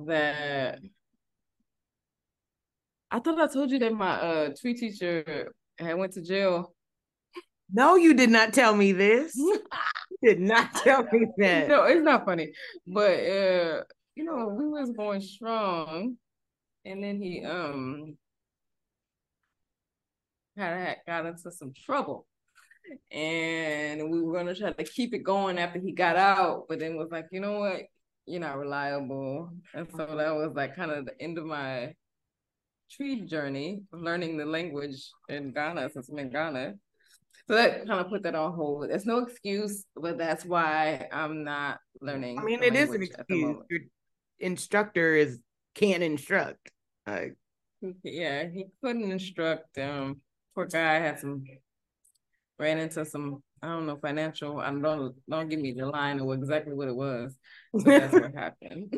that I thought I told you that my uh Twi teacher had went to jail. No, you did not tell me this. you did not tell me that. No, it's not funny. But uh, you know, we was going strong and then he um had got into some trouble and we were gonna try to keep it going after he got out, but then was like, you know what, you're not reliable, and so that was like kind of the end of my Twi journey of learning the language in Ghana since I'm in Ghana. So that kind of put that on hold. It's no excuse, but that's why I'm not learning. I mean, it is an excuse. Your instructor is can't instruct. Uh, yeah, he couldn't instruct. Um, poor guy had some ran into some I don't know financial. I don't don't give me the line of exactly what it was. that's what happened.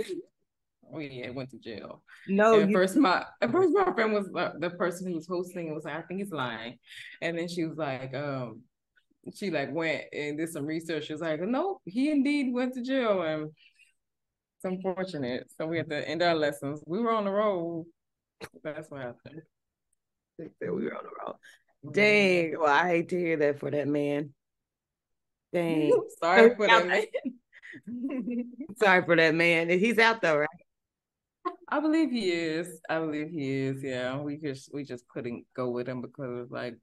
Oh yeah, went to jail. No, at you... first my at first my friend was the, the person who was hosting. It was like I think he's lying, and then she was like, um, she like went and did some research. She was like, no, he indeed went to jail, and it's unfortunate. So we had to end our lessons. We were on the road. That's what happened. We were on the road. Dang. Well, I hate to hear that for that man. Dang. Sorry for that man. Sorry for that man. He's out though, right? I believe he is. I believe he is. Yeah, we just we just couldn't go with him because like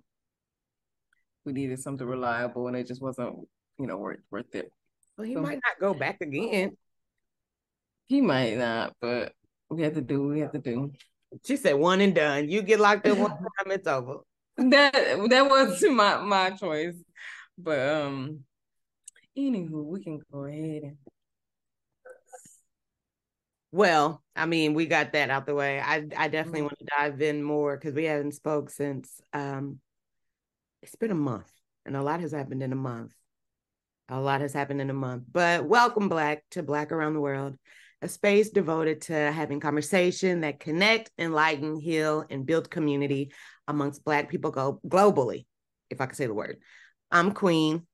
we needed something reliable, and it just wasn't you know worth worth it. Well, he so, might not go back again. He might not, but we have to do. We have to do. She said one and done. You get locked in one time, it's over that that was my my choice. But um anywho, we can go ahead and well, I mean, we got that out the way. I I definitely mm-hmm. want to dive in more because we haven't spoke since um it's been a month and a lot has happened in a month. A lot has happened in a month. But welcome Black to Black Around the World, a space devoted to having conversation that connect, enlighten, heal, and build community amongst Black people go globally, if I can say the word. I'm Queen.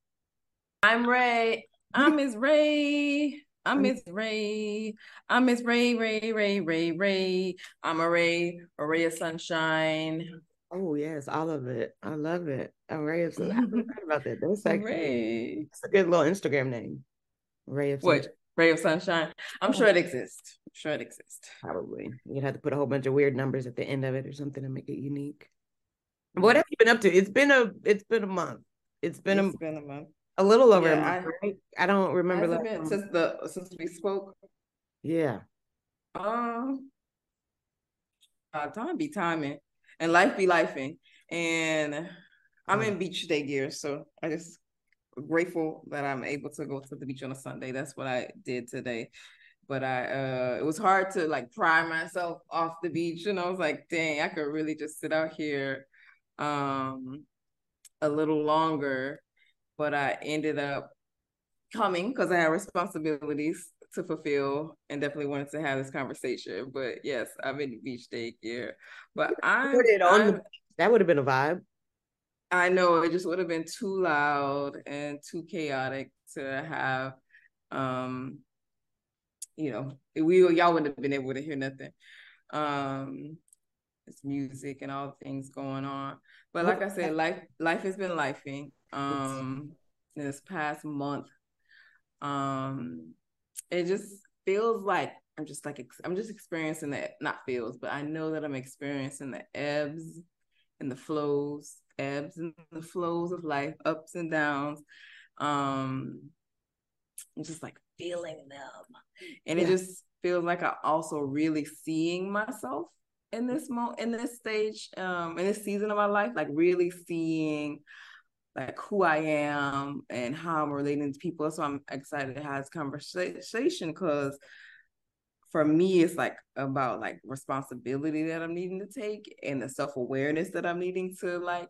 I'm Ray. I'm Miss Ray. I'm Miss Ray. I'm Miss Ray, Ray, Ray, Ray, Ray. I'm a Ray, a ray of sunshine. Oh yes, all of it. I love it. A ray of sunshine. I forgot about that. That's like Ray. It's a good little Instagram name. Ray of sunshine. What? Ray of sunshine. I'm sure it exists. I'm sure it exists. Probably. You'd have to put a whole bunch of weird numbers at the end of it or something to make it unique. What have you been up to? It's been a it's been a month. It's been it's a been a month. A little over yeah, month, I, right? I don't remember that been since the since we spoke. Yeah. Um uh, time be timing and life be lifing. And I'm in beach day gear, so I just grateful that I'm able to go to the beach on a Sunday. That's what I did today. But I uh it was hard to like pry myself off the beach. And I was like, dang, I could really just sit out here um, a little longer, but I ended up coming because I had responsibilities to fulfill and definitely wanted to have this conversation. But yes, I'm in beach day here. But I put it on the, that would have been a vibe. I know it just would have been too loud and too chaotic to have um you know, we y'all wouldn't have been able to hear nothing. Um it's music and all things going on. But like I said, life life has been lifing. Um, this past month, um, it just feels like I'm just like I'm just experiencing that. Not feels, but I know that I'm experiencing the ebbs and the flows, ebbs and the flows of life, ups and downs. Um, I'm just like feeling them, and yeah. it just feels like I'm also really seeing myself in this moment in this stage um in this season of my life like really seeing like who I am and how I'm relating to people. So I'm excited to have this conversation because for me it's like about like responsibility that I'm needing to take and the self-awareness that I'm needing to like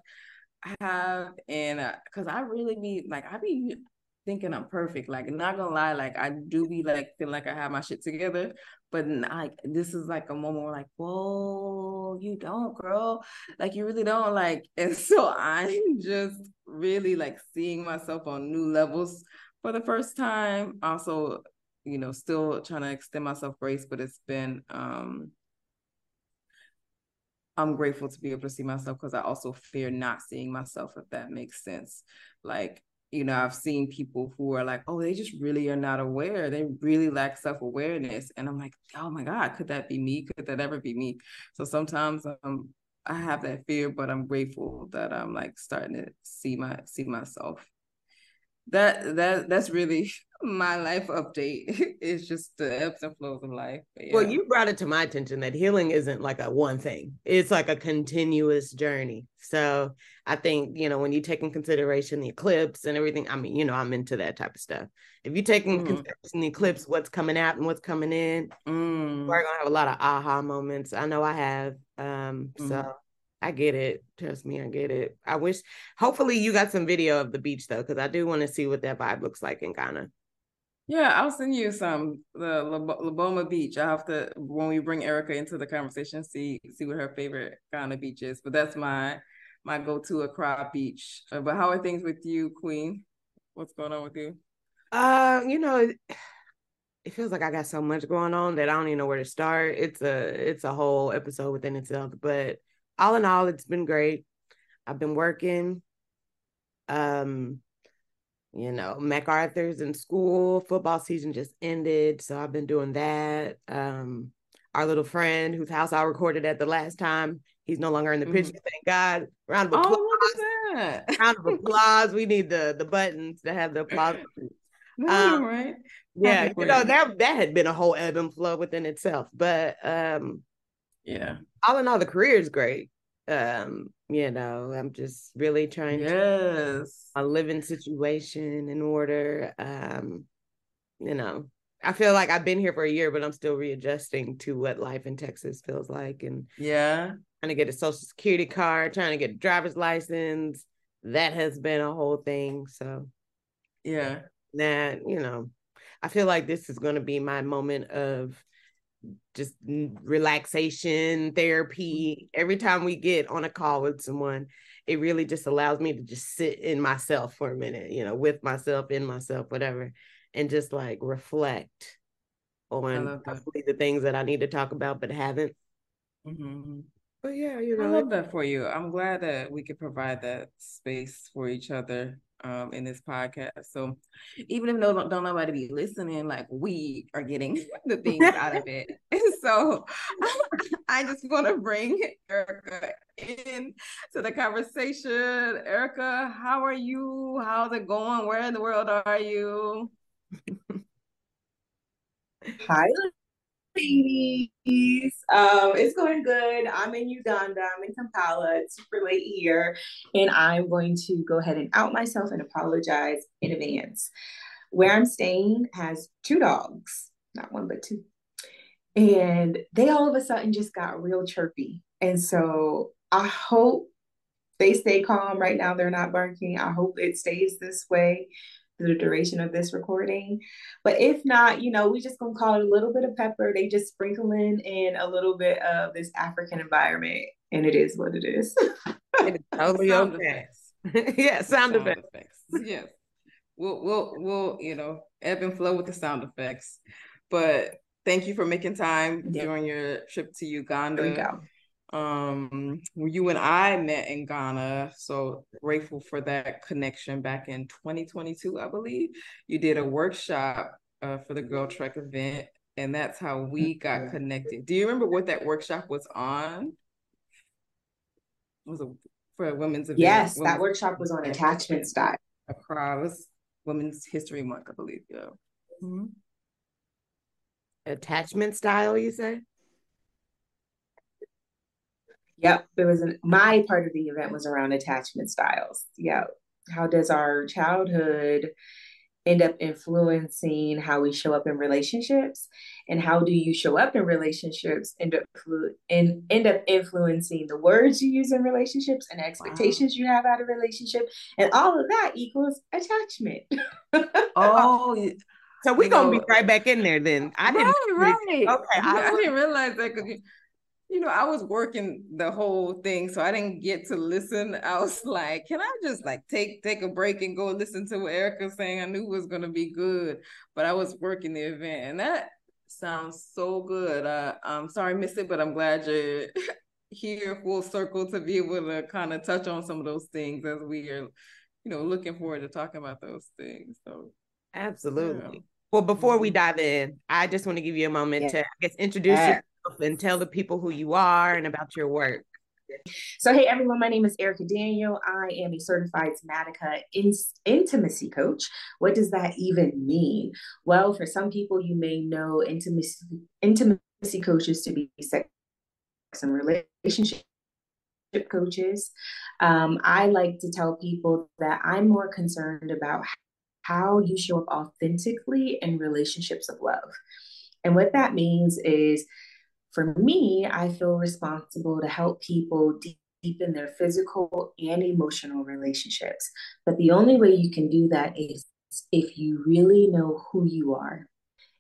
have and because uh, I really be like I be thinking I'm perfect. Like, not gonna lie, like I do be like feel like I have my shit together, but like this is like a moment where like, whoa, you don't, girl. Like you really don't. Like, and so I'm just really like seeing myself on new levels for the first time. Also, you know, still trying to extend myself grace, but it's been um I'm grateful to be able to see myself because I also fear not seeing myself, if that makes sense. Like, you know, I've seen people who are like, oh, they just really are not aware. They really lack self awareness. And I'm like, oh my God, could that be me? Could that ever be me? So sometimes um, I have that fear, but I'm grateful that I'm like starting to see my see myself that that that's really my life update. is just the ebbs and flows of life. Yeah. Well, you brought it to my attention that healing isn't like a one thing; it's like a continuous journey. So I think you know when you take in consideration the eclipse and everything. I mean, you know, I'm into that type of stuff. If you take in mm. consideration the eclipse, what's coming out and what's coming in, mm. we're gonna have a lot of aha moments. I know I have. Um, mm. so I get it. Trust me, I get it. I wish, hopefully, you got some video of the beach though, because I do want to see what that vibe looks like in Ghana. Yeah, I'll send you some the Laboma Beach. I have to when we bring Erica into the conversation, see see what her favorite kind of beach is. But that's my my go to Accra beach. Uh, but how are things with you, Queen? What's going on with you? Uh, you know, it feels like I got so much going on that I don't even know where to start. It's a it's a whole episode within itself, but all in all, it's been great. I've been working. Um, you know, MacArthur's in school. Football season just ended, so I've been doing that. Um, our little friend whose house I recorded at the last time, he's no longer in the mm-hmm. picture. Thank God. Round of applause. Oh, Round of applause. We need the the buttons to have the applause. Um, right. Yeah, you know that that had been a whole ebb and flow within itself, but um, yeah. All in all, the career is great. Um, you know, I'm just really trying yes. to a living situation in order. Um, you know, I feel like I've been here for a year, but I'm still readjusting to what life in Texas feels like. And yeah, trying to get a social security card, trying to get a driver's license. That has been a whole thing. So yeah. That, you know, I feel like this is gonna be my moment of just relaxation therapy. Every time we get on a call with someone it really just allows me to just sit in myself for a minute you know with myself in myself whatever and just like reflect on the things that i need to talk about but haven't. Mm-hmm. but yeah you know i love that for you. I'm glad that we could provide that space for each other um, in this podcast. So even if no don't, don't nobody be listening, like we are getting the things out of it. And so I just want to bring Erica in to the conversation. Erica, how are you? How's it going? Where in the world are you? Hi, ladies. Um, it's going good. I'm in Uganda. I'm in Kampala. It's super late here. And I'm going to go ahead and out myself and apologize in advance. Where I'm staying has two dogs, not one, but two. And they all of a sudden just got real chirpy. And so I hope they stay calm right now. They're not barking. I hope it stays this way the duration of this recording. But if not, you know, we just gonna call it a little bit of pepper. They just sprinkling in a little bit of this African environment, and it is what it is. it is totally okay. yeah, sound, sound effects. effects. Yes. We'll we'll we'll you know ebb and flow with the sound effects. But thank you for making time yep. during your trip to Uganda. Um you and I met in Ghana so grateful for that connection back in 2022 I believe you did a workshop uh, for the GirlTrek event and that's how we got connected. Do you remember what that workshop was on? It was a for a women's event? Yes women's that workshop was on attachment style. Across women's history month I believe yeah. Mm-hmm. attachment style you say Yep, it was an, my part of the event was around attachment styles. Yeah, how does our childhood end up influencing how we show up in relationships, and how do you show up in relationships end up and end up influencing the words you use in relationships and expectations wow. you have out of relationship, and all of that equals attachment. oh. So we're gonna know, be right back in there then. I didn't right, right. Okay, I, I didn't realize that because you know, I was working the whole thing, so I didn't get to listen. I was like, can I just like take take a break and go listen to what Erica saying? I knew was gonna be good, but I was working the event, and that sounds so good. Uh, I'm sorry I missed it, but I'm glad you're here full circle to be able to kind of touch on some of those things as we are, you know, looking forward to talking about those things. So absolutely. Yeah. Well, before we mm-hmm. dive in, I just want to give you a moment yeah. to, I guess, introduce yeah and tell the people who you are and about your work. So, hey everyone, my name is Erica Daniel. I am a certified somatica in- intimacy coach. What does that even mean? Well, for some people, you may know intimacy intimacy coaches to be sex and relationship coaches. Um, I like to tell people that I'm more concerned about how you show up authentically in relationships of love. And what that means is for me, I feel responsible to help people deepen their physical and emotional relationships. But the only way you can do that is if you really know who you are,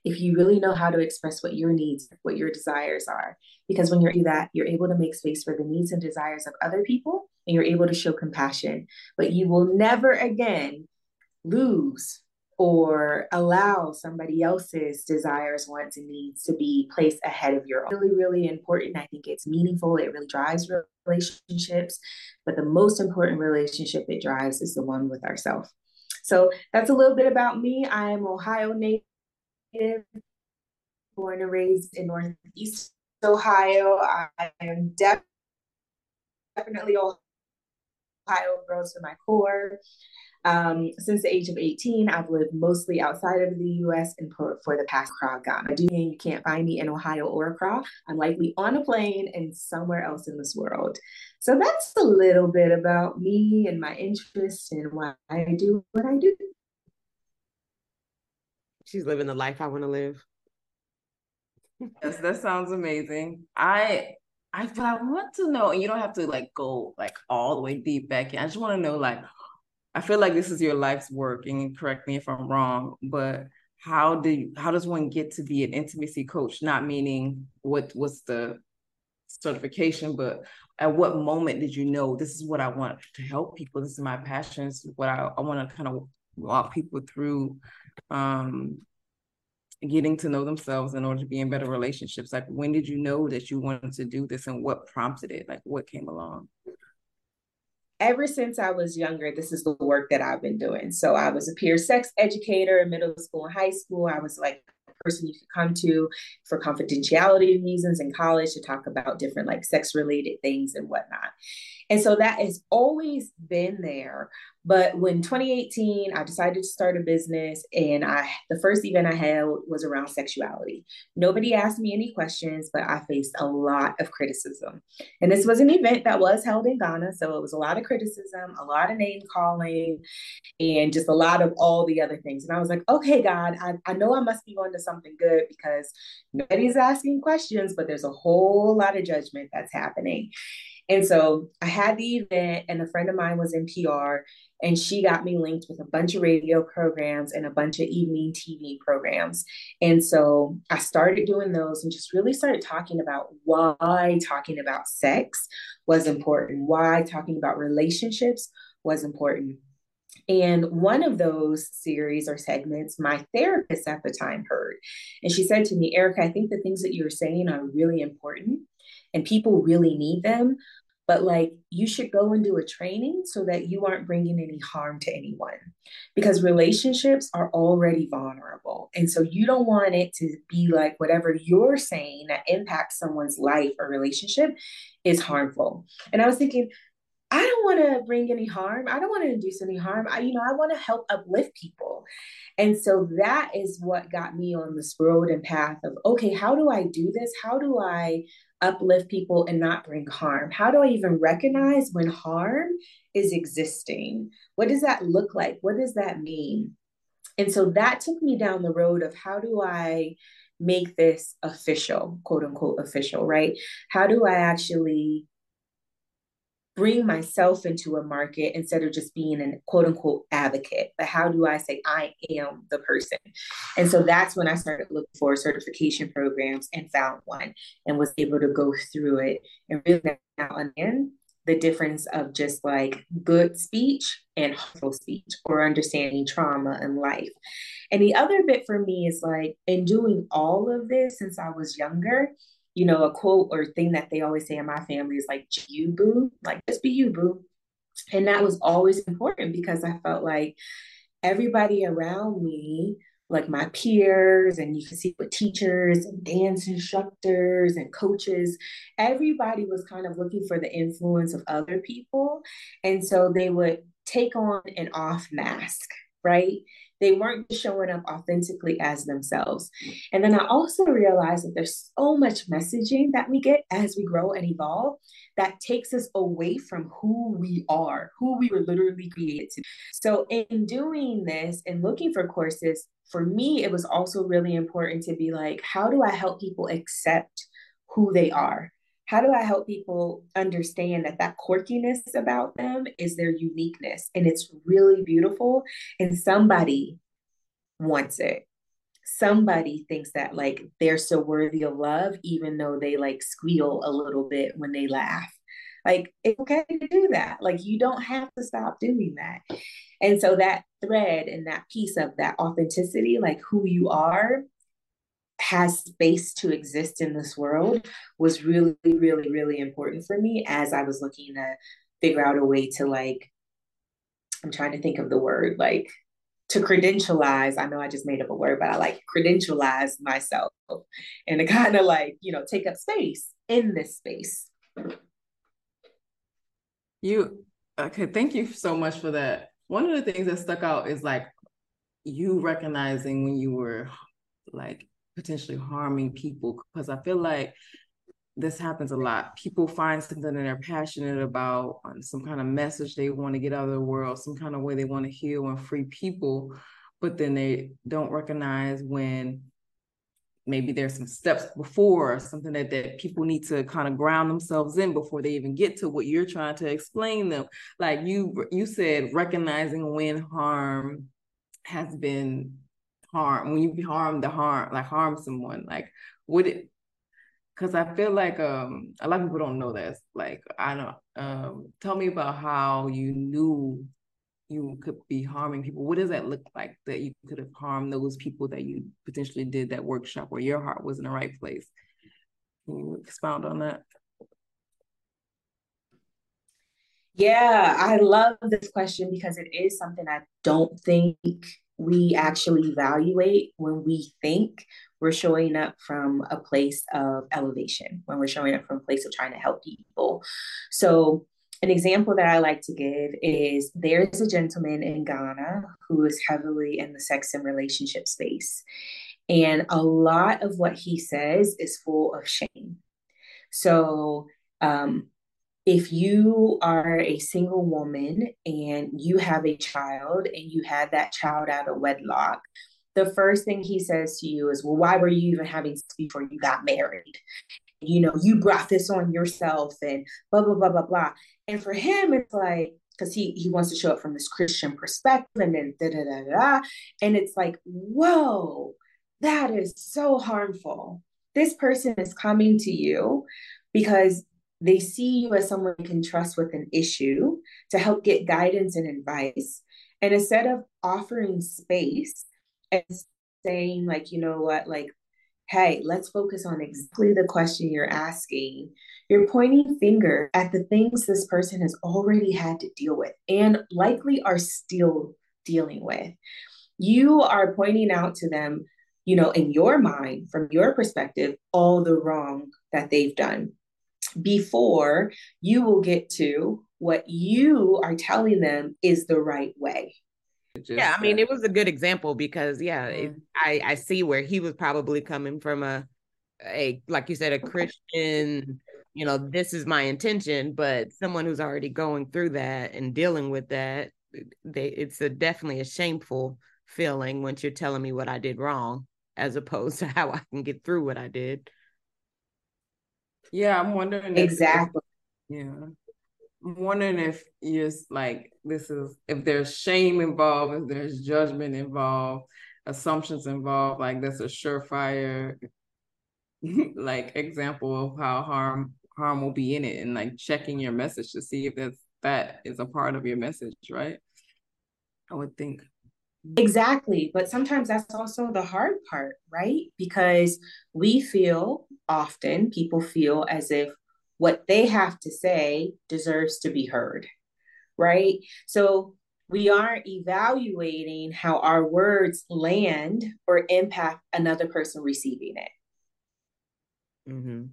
if you really know how to express what your needs, what your desires are. Because when you do that, you're able to make space for the needs and desires of other people and you're able to show compassion. But you will never again lose or allow somebody else's desires, wants, and needs to be placed ahead of your own. Really, really important. I think it's meaningful. It really drives relationships. But the most important relationship it drives is the one with ourselves. So that's a little bit about me. I am Ohio native, born and raised in Northeast Ohio. I am definitely Ohio girl to my core. Um, since the age of 18, I've lived mostly outside of the US and for, for the past Accra, Ghana. I do mean you can't find me in Ohio or Accra. I'm likely on a plane and somewhere else in this world. So that's a little bit about me and my interests and why I do what I do. She's living the life I want to live. yes, that sounds amazing. I I but I want to know, and you don't have to like go like all the way deep back in. I just want to know like I feel like this is your life's work, and correct me if I'm wrong, but how do you, how does one get to be an intimacy coach? Not meaning what was the certification, but at what moment did you know this is what I want to help people? This is my passion. This is what I, I want to kind of walk people through um, getting to know themselves in order to be in better relationships. Like when did you know that you wanted to do this and what prompted it? Like what came along? Ever since I was younger, this is the work that I've been doing. So I was a peer sex educator in middle school and high school. I was like a person you could come to for confidentiality reasons in college to talk about different like sex related things and whatnot. And so that has always been there. But when 2018, I decided to start a business, and I the first event I held was around sexuality. Nobody asked me any questions, but I faced a lot of criticism. And this was an event that was held in Ghana, so it was a lot of criticism, a lot of name calling, and just a lot of all the other things. And I was like, okay, God, I, I know I must be going to something good because nobody's asking questions, but there's a whole lot of judgment that's happening. And so I had the event, and a friend of mine was in PR, and she got me linked with a bunch of radio programs and a bunch of evening TV programs. And so I started doing those and just really started talking about why talking about sex was important, why talking about relationships was important. And one of those series or segments, my therapist at the time heard. And she said to me, Erica, I think the things that you're saying are really important and people really need them but like you should go and do a training so that you aren't bringing any harm to anyone because relationships are already vulnerable. And so you don't want it to be like whatever you're saying that impacts someone's life or relationship is harmful. And i was thinking I don't want to bring any harm. I don't want to induce any harm. I, you know, I want to help uplift people. And so that is what got me on this road and path of, okay, how do I do this? How do I uplift people and not bring harm? How do I even recognize when harm is existing? What does that look like? What does that mean? And so that took me down the road of how do I make this official, quote unquote official, right? How do I actually bring myself into a market instead of just being an quote unquote advocate. But how do I say I am the person? And so that's when I started looking for certification programs and found one and was able to go through it and really now and then the difference of just like good speech and harmful speech or understanding trauma in life. And the other bit for me is like in doing all of this since I was younger, you know, a quote or thing that they always say in my family is like, you boo, like, just be you boo. And that was always important because I felt like everybody around me, like my peers, and you can see with teachers and dance instructors and coaches, everybody was kind of looking for the influence of other people. And so they would take on an off mask, right? They weren't showing up authentically as themselves. And then I also realized that there's so much messaging that we get as we grow and evolve that takes us away from who we are, who we were literally created to. So, in doing this and looking for courses, for me, it was also really important to be like, how do I help people accept who they are? How do I help people understand that that quirkiness about them is their uniqueness and it's really beautiful and somebody wants it. Somebody thinks that like they're so worthy of love, even though they like squeal a little bit when they laugh. Like it's okay to do that. Like you don't have to stop doing that. And so that thread and that piece of that authenticity, like who you are, has space to exist in this world was really, really, really important for me as I was looking to figure out a way to like, I'm trying to think of the word, like to credentialize. I know I just made up a word, but I like credentialize myself and to kind of like, you know, take up space in this space. You okay, thank you so much for that. One of the things that stuck out is like you recognizing when you were like potentially harming people because I feel like this happens a lot. People find something that they're passionate about, uh, some kind of message they want to get out of the world, some kind of way they want to heal and free people, but then they don't recognize when maybe there's some steps before or something that, that people need to kind of ground themselves in before they even get to what you're trying to explain them like you you said recognizing when harm has been harm when you harm the harm like harm someone like would it because i feel like um a lot of people don't know this like i don't um tell me about how you knew you could be harming people. What does that look like that you could have harmed those people that you potentially did that workshop where your heart was in the right place? Can you expound on that? Yeah i love this question because it is something i don't think we actually evaluate when we think we're showing up from a place of elevation, when we're showing up from a place of trying to help people. So, an example that I like to give is there's a gentleman in Ghana who is heavily in the sex and relationship space. And a lot of what he says is full of shame. So, um, if you are a single woman and you have a child and you had that child out of wedlock, the first thing he says to you is, Well, why were you even having sex before you got married? You know, you brought this on yourself and blah, blah, blah, blah, blah. And for him, it's like, because he he wants to show it from this Christian perspective and then da da da da. And it's like, whoa, that is so harmful. This person is coming to you because they see you as someone you can trust with an issue to help get guidance and advice. And instead of offering space and saying, like, you know what, like, hey, let's focus on exactly the question you're asking, you're pointing finger at the things this person has already had to deal with and likely are still dealing with. You are pointing out to them, you know, in your mind, from your perspective, all the wrong that they've done before you will get to what you are telling them is the right way. Just, yeah, I mean, it was a good example because yeah, it, mm-hmm. I I see where he was probably coming from a a like you said a mm-hmm. Christian, you know, this is my intention, but someone who's already going through that and dealing with that, they it's a definitely a shameful feeling once you're telling me what I did wrong as opposed to how I can get through what I did. Yeah, I'm wondering. Exactly. If, yeah. I'm wondering if you're like this is if there's shame involved, if there's judgment involved, assumptions involved, like that's a surefire like example of how harm harm will be in it and like checking your message to see if that's that is a part of your message, right? I would think. Exactly. But sometimes that's also the hard part, right? Because we feel often, people feel as if what they have to say deserves to be heard, right? So we aren't evaluating how our words land or impact another person receiving it. Mm-hmm.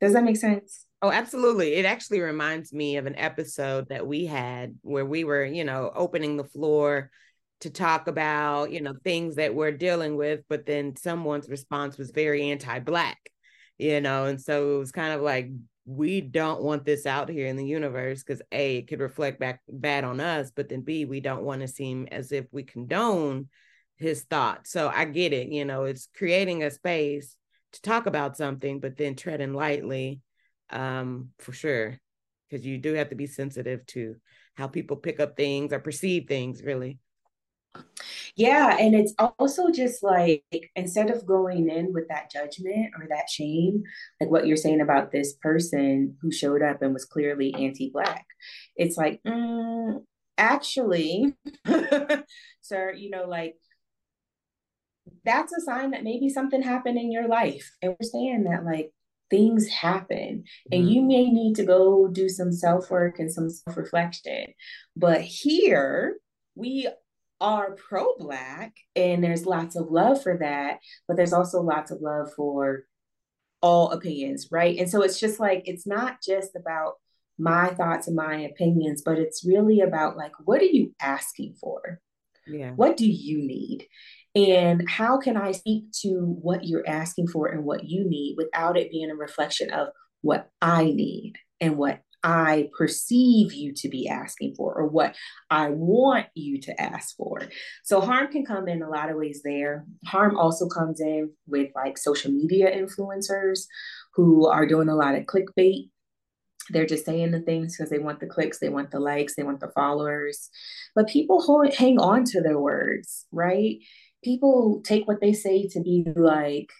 Does that make sense? Oh, absolutely. It actually reminds me of an episode that we had where we were, you know, opening the floor to talk about, you know, things that we're dealing with, but then someone's response was very anti-black, you know, and so it was kind of like we don't want this out here in the universe because a it could reflect back bad on us, but then b we don't want to seem as if we condone his thoughts. So I get it, you know, it's creating a space to talk about something, but then treading lightly um, for sure, because you do have to be sensitive to how people pick up things or perceive things, really. Yeah, and it's also just like instead of going in with that judgment or that shame, like what you're saying about this person who showed up and was clearly anti-black, it's like, mm, actually, sir, you know, like that's a sign that maybe something happened in your life. And we're saying that like things happen and mm-hmm. you may need to go do some self-work and some self-reflection but here we are pro-black and there's lots of love for that but there's also lots of love for all opinions right? And so it's just like it's not just about my thoughts and my opinions but it's really about like what are you asking for? Yeah. What do you need? And how can I speak to what you're asking for and what you need without it being a reflection of what I need and what I perceive you to be asking for or what I want you to ask for. So harm can come in a lot of ways there. Harm also comes in with like social media influencers who are doing a lot of clickbait. They're just saying the things because they want the clicks, they want the likes, they want the followers. But people hold, hang on to their words, right? people take what they say to be like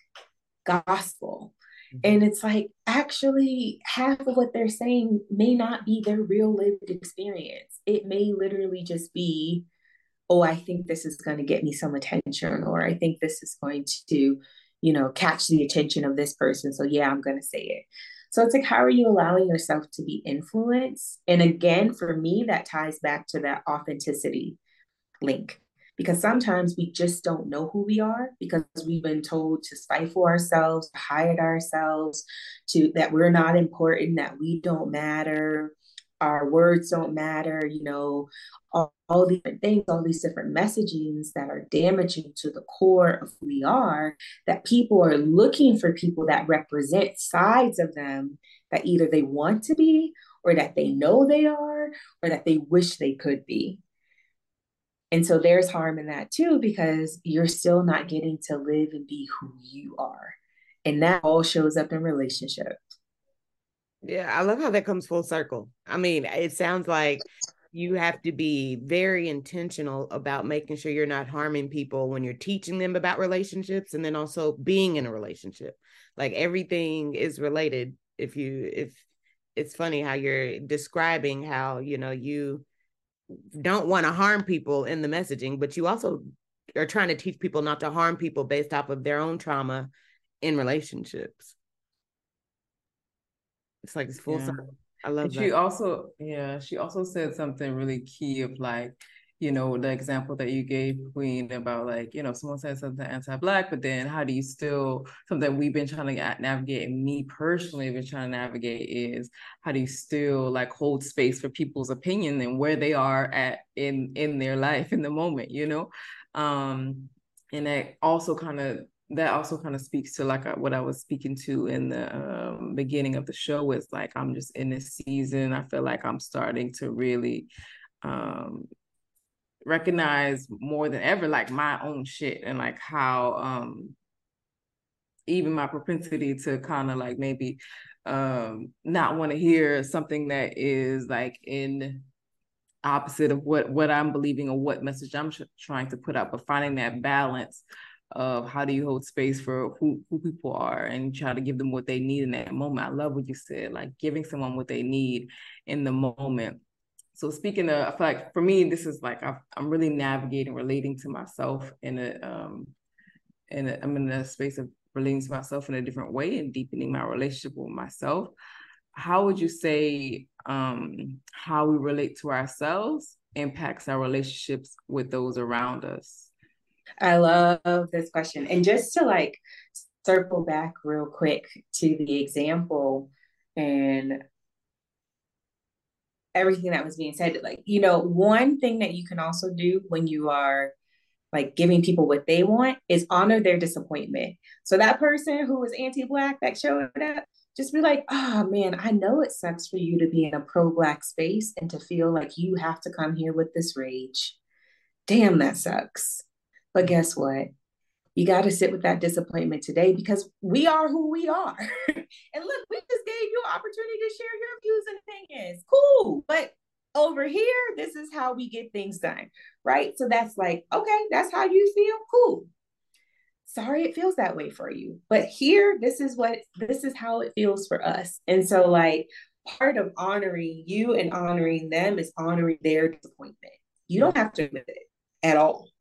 gospel. Mm-hmm. And it's like actually half of what they're saying may not be their real lived experience. It may literally just be, oh, I think this is going to get me some attention, or I think this is going to, you know, catch the attention of this person. So yeah, I'm going to say it. So it's like, how are you allowing yourself to be influenced? And again, for me, that ties back to that authenticity link because sometimes we just don't know who we are because we've been told to stifle ourselves, to hide ourselves, to that we're not important, that we don't matter, our words don't matter, you know, all, all these different things, all these different messagings that are damaging to the core of who we are, that people are looking for people that represent sides of them that either they want to be or that they know they are or that they wish they could be. And so there's harm in that too, because you're still not getting to live and be who you are. And that all shows up in relationships. Yeah, I love how that comes full circle. I mean, it sounds like you have to be very intentional about making sure you're not harming people when you're teaching them about relationships and then also being in a relationship. Like everything is related. If you, if it's funny how you're describing how, you know, you don't want to harm people in the messaging, but you also are trying to teach people not to harm people based off of their own trauma in relationships. It's like it's full yeah. circle. I love and that. She also, yeah, she also said something really key of like, you know, the example that you gave Queen about like, you know, someone says something anti-black, but then how do you still something we've been trying to navigate and me personally been trying to navigate is how do you still like hold space for people's opinion and where they are at in in their life in the moment, you know? Um and that also kind of that also kind of speaks to like uh, what I was speaking to in the um, beginning of the show is like I'm just in this season. I feel like I'm starting to really um, recognize more than ever like my own shit and like how um even my propensity to kind of like maybe um not want to hear something that is like in opposite of what what I'm believing or what message I'm tr- trying to put out, but finding that balance of how do you hold space for who who people are and try to give them what they need in that moment. I love what you said, like giving someone what they need in the moment. So speaking of, I feel like for me, this is like i am really navigating, relating to myself in a um, in a, I'm in a space of relating to myself in a different way and deepening my relationship with myself. How would you say um, how we relate to ourselves impacts our relationships with those around us? I love this question. And just to like circle back real quick to the example and everything that was being said like you know one thing that you can also do when you are like giving people what they want is honor their disappointment. So that person who was anti-black that showed up just be like oh man i know it sucks for you to be in a pro-black space and to feel like you have to come here with this rage. Damn that sucks. But guess what you got to sit with that disappointment today because we are who we are. and look, we just gave you an opportunity to share your views and opinions. Cool. But over here, this is how we get things done. Right. So that's like, okay, that's how you feel. Cool. Sorry it feels that way for you. But here, this is what this is how it feels for us. And so, like, part of honoring you and honoring them is honoring their disappointment. You don't have to admit it at all.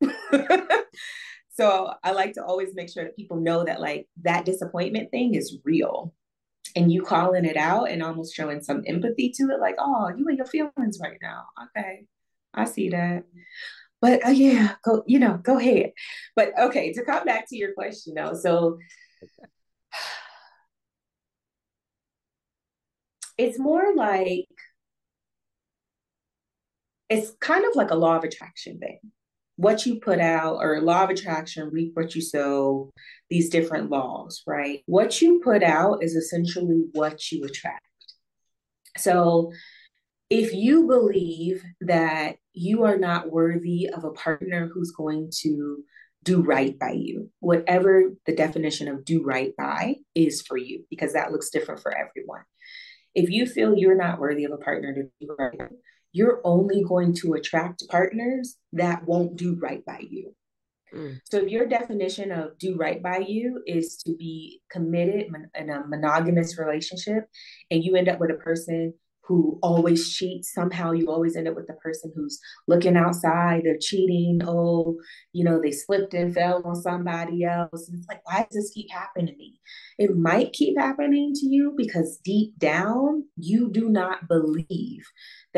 So I like to always make sure that people know that like that disappointment thing is real. And you calling it out and almost showing some empathy to it, like, oh, you and your feelings right now. Okay. I see that. But uh, yeah, go, you know, go ahead. But okay, to come back to your question though. So it's more like it's kind of like a law of attraction thing what you put out or law of attraction, reap what you sow, these different laws, right? What you put out is essentially what you attract. So if you believe that you are not worthy of a partner who's going to do right by you, whatever the definition of do right by is for you, because that looks different for everyone. If you feel you're not worthy of a partner to do right, you're only going to attract partners that won't do right by you. Mm. So if your definition of do right by you is to be committed in a monogamous relationship and you end up with a person who always cheats. Somehow you always end up with the person who's looking outside, they're cheating. Oh, you know, they slipped and fell on somebody else. And it's like, why does this keep happening to me? It might keep happening to you because deep down, you do not believe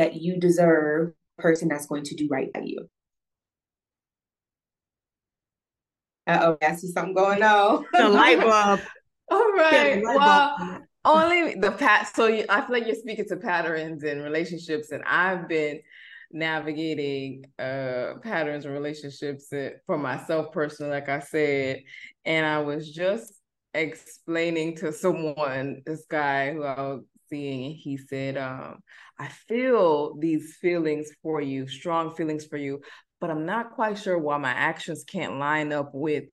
that you deserve a person that's going to do right by you. Uh oh, I see something going on. the light bulb. All right. Well, only the pat. So you, I feel like you're speaking to patterns in relationships, and I've been navigating uh patterns and relationships for myself personally, like I said, and I was just explaining to someone this guy who I was seeing, he said, um, "I feel these feelings for you, strong feelings for you, but I'm not quite sure why my actions can't line up with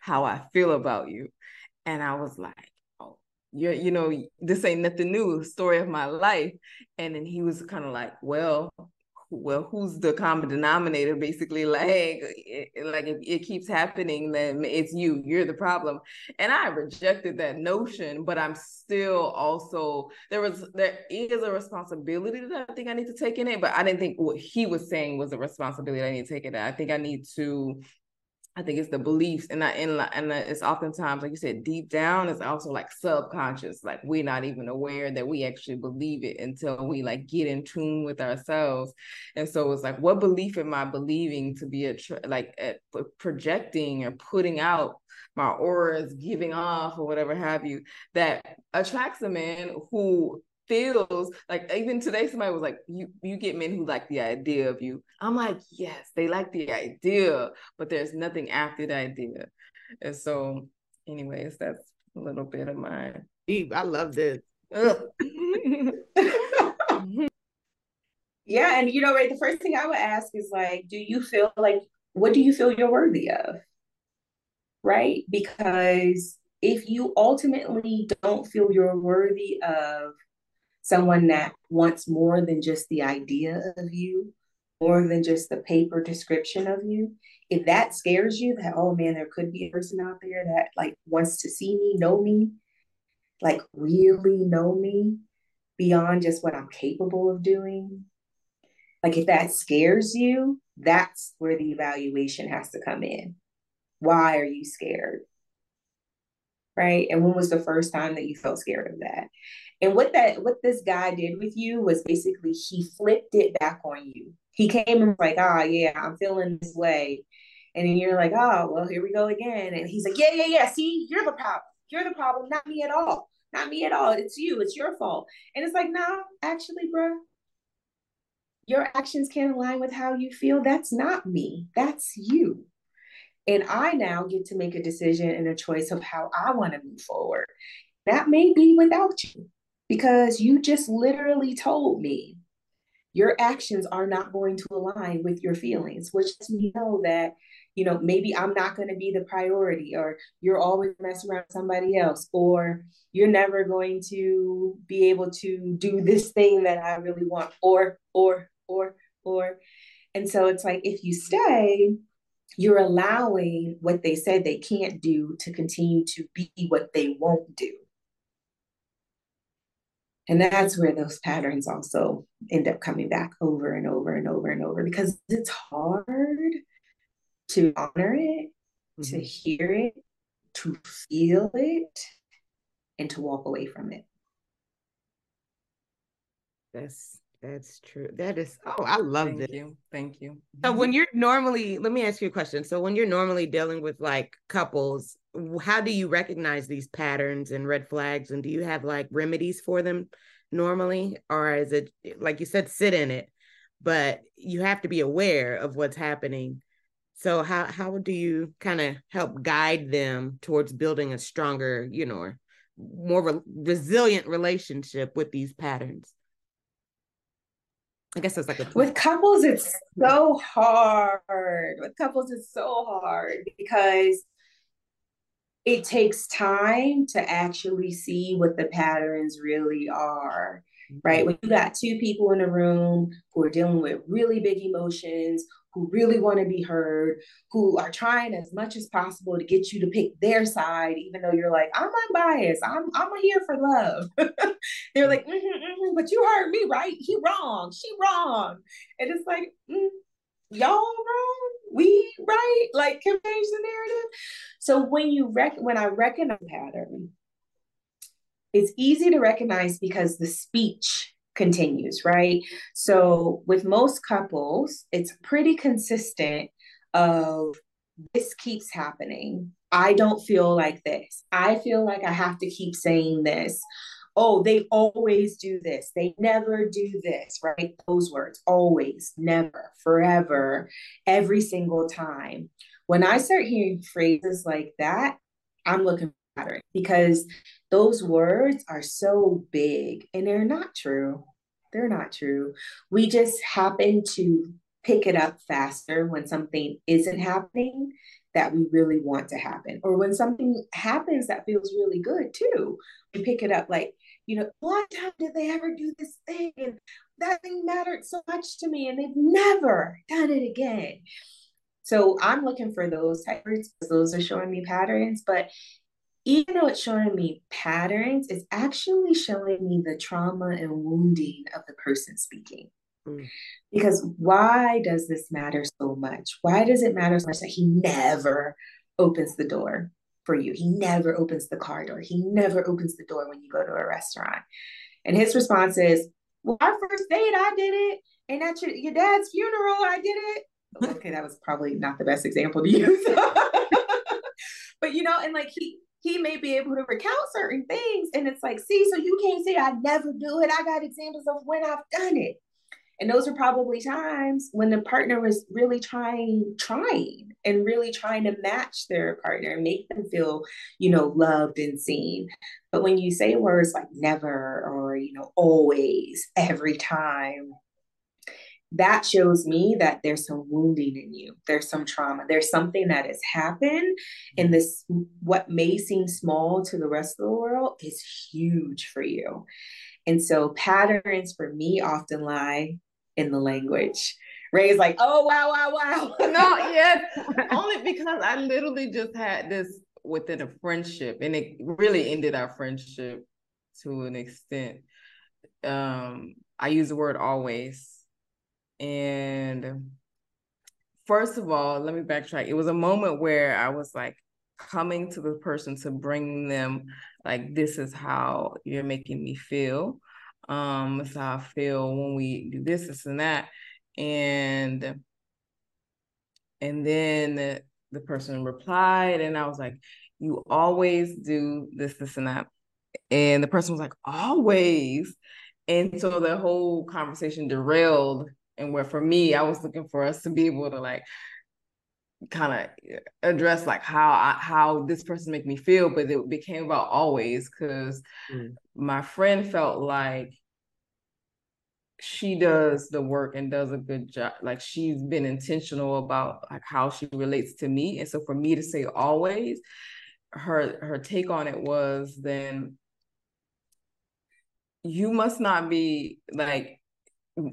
how I feel about you." And I was like, you're, you know, this ain't nothing new, story of my life. And then he was kind of like, well, well, who's the common denominator? Basically, like, like if it keeps happening, then it's you. You're the problem. And I rejected that notion, but I'm still also there was there is a responsibility that I think I need to take in it. But I didn't think what he was saying was a responsibility I need to take it. I think I need to I think it's the beliefs and that and, and uh, it's oftentimes like you said deep down it's also like subconscious like we're not even aware that we actually believe it until we like get in tune with ourselves. And so it's like what belief am I believing to be a like at projecting or putting out my auras giving off or whatever have you that attracts a man who feels like even today somebody was like you you get men who like the idea of you. I'm like yes they like the idea but there's nothing after the idea. And so anyways that's a little bit of mine i love this. Yeah and you know right the first thing i would ask is like do you feel like what do you feel you're worthy of? Right? Because if you ultimately don't feel you're worthy of someone that wants more than just the idea of you, more than just the paper description of you, if that scares you, that, oh man, there could be a person out there that like wants to see me, know me, like really know me beyond just what I'm capable of doing, like if that scares you, that's where the evaluation has to come in. Why are you scared? Right? And when was the first time that you felt scared of that? And what that what this guy did with you was basically he flipped it back on you. He came and was like, oh, yeah, I'm feeling this way. And then you're like, oh, well, here we go again. And he's like, yeah, yeah, yeah. See, you're the problem. You're the problem, not me at all. Not me at all. It's you. It's your fault. And it's like, nah, actually, bro, your actions can't align with how you feel. That's not me. That's you. And I now get to make a decision and a choice of how I want to move forward. That may be without you because you just literally told me your actions are not going to align with your feelings, which lets me know that, you know, maybe I'm not going to be the priority, or you're always messing around somebody else, or you're never going to be able to do this thing that I really want, or, or, or, or. And so it's like if you stay, you're allowing what they said they can't do to continue to be what they won't do. And that's where those patterns also end up coming back over and over and over and over because it's hard to honor it, mm-hmm. to hear it, to feel it, and to walk away from it. That's that's true. That is oh, I love it. Thank this. you. Thank you. So mm-hmm. when you're normally, let me ask you a question. So when you're normally dealing with like couples, how do you recognize these patterns and red flags? And do you have like remedies for them normally? Or is it like you said, sit in it, but you have to be aware of what's happening. So how how do you kind of help guide them towards building a stronger, you know, more re- resilient relationship with these patterns? I guess it's like a with couples, it's so hard. With couples, it's so hard because it takes time to actually see what the patterns really are right? Mm-hmm. When you got two people in a room who are dealing with really big emotions, who really want to be heard, who are trying as much as possible to get you to pick their side, even though you're like, I'm unbiased, I'm I'm here for love. They're like, mm-hmm, mm-hmm, but you heard me right. He wrong, she wrong, and it's like, mm, y'all wrong, we right. Like, can change the narrative. So when you rec when I recognize a pattern, it's easy to recognize because the speech continues, right? So with most couples, it's pretty consistent of this keeps happening. I don't feel like this. I feel like I have to keep saying this. Oh, they always do this. They never do this, right? Those words always, never, forever, every single time. When I start hearing phrases like that, I'm looking for it because those words are so big and they're not true. They're not true. We just happen to pick it up faster when something isn't happening that we really want to happen, or when something happens that feels really good too. We pick it up like, you know, one time did they ever do this thing? And that thing mattered so much to me, and they've never done it again. So I'm looking for those types because those are showing me patterns. But even though it's showing me patterns, it's actually showing me the trauma and wounding of the person speaking. Mm. Because why does this matter so much? Why does it matter so much that he never opens the door for you? He never opens the car door. He never opens the door when you go to a restaurant. And his response is, Well, our first date, I did it. And at your, your dad's funeral, I did it. Okay, that was probably not the best example to use. but you know, and like he he may be able to recount certain things. And it's like, see, so you can't say I never do it. I got examples of when I've done it. And those are probably times when the partner was really trying, trying and really trying to match their partner and make them feel, you know, loved and seen. But when you say words like never or, you know, always, every time, that shows me that there's some wounding in you. There's some trauma. There's something that has happened and this what may seem small to the rest of the world is huge for you. And so patterns for me often lie in the language. Ray's like oh wow wow wow. No yet only because i literally just had this within a friendship and it really ended our friendship to an extent. Um i use the word always and first of all, let me backtrack. It was a moment where I was like coming to the person to bring them like this is how you're making me feel. Um, this is how I feel when we do this, this, and that. And and then the, the person replied, and I was like, You always do this, this, and that. And the person was like, Always. And so the whole conversation derailed and where for me i was looking for us to be able to like kind of address like how I, how this person make me feel but it became about always because mm. my friend felt like she does the work and does a good job like she's been intentional about like how she relates to me and so for me to say always her her take on it was then you must not be like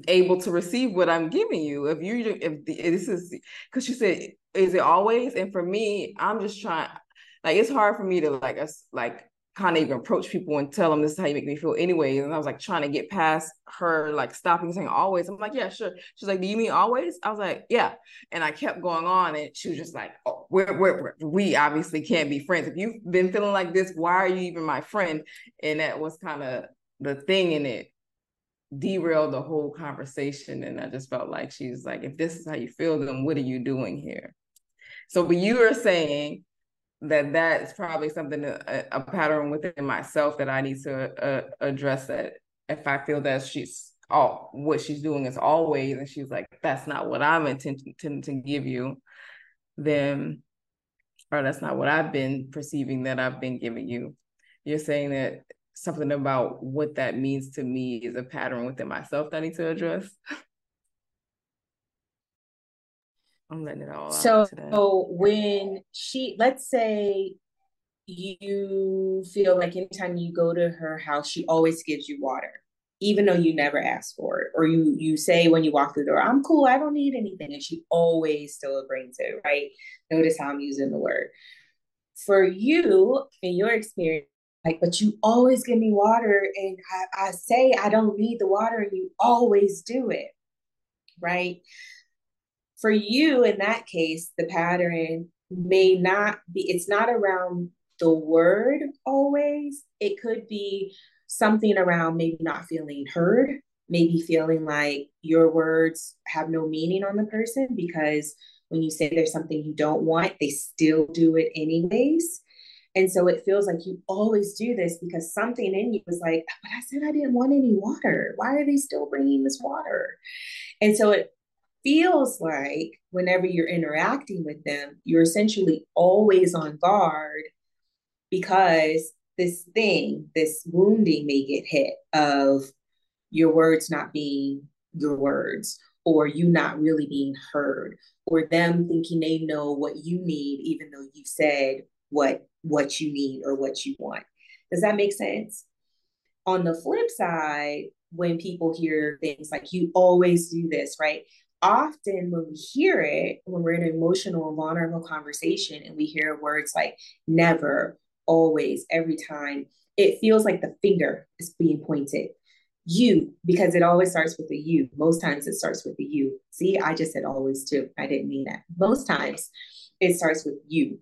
able to receive what I'm giving you. If you if, this is because she said, is it always? And for me, I'm just trying. Like it's hard for me to like us like kind of even approach people and tell them this is how you make me feel anyway. And I was like trying to get past her like stopping saying always. I'm like, yeah, sure. She's like, do you mean always? I was like, yeah. And I kept going on and she was just like, oh, we're, we're, we're, we obviously can't be friends. If you've been feeling like this, why are you even my friend? And that was kind of the thing in it derailed the whole conversation. And I just felt like she's like, if this is how you feel, then what are you doing here? So, but you are saying that that is probably something, a, a pattern within myself that I need to uh, address that if I feel that she's all what she's doing is always, and she's like, that's not what I'm intending to give you, then, or that's not what I've been perceiving that I've been giving you. You're saying that something about what that means to me is a pattern within myself that I need to address. I'm letting it all so, So when she, let's say you feel like anytime you go to her house, she always gives you water, even though you never ask for it. Or you you say when you walk through the door, I'm cool, I don't need anything. And she always still brings it, right? Notice how I'm using the word. For you, in your experience, like, but you always give me water. And I, I say I don't need the water, and you always do it. Right. For you, in that case, the pattern may not be, it's not around the word always. It could be something around maybe not feeling heard, maybe feeling like your words have no meaning on the person because when you say there's something you don't want, they still do it anyways. And so it feels like you always do this because something in you was like, but I said I didn't want any water. Why are they still bringing this water? And so it feels like whenever you're interacting with them, you're essentially always on guard because this thing, this wounding may get hit of your words not being your words or you not really being heard or them thinking they know what you need even though you said what what you need or what you want. Does that make sense? On the flip side, when people hear things like you always do this, right? Often when we hear it, when we're in an emotional vulnerable conversation and we hear words like never, always, every time, it feels like the finger is being pointed. You, because it always starts with the you. Most times it starts with the you. See, I just said always too. I didn't mean that. Most times it starts with you.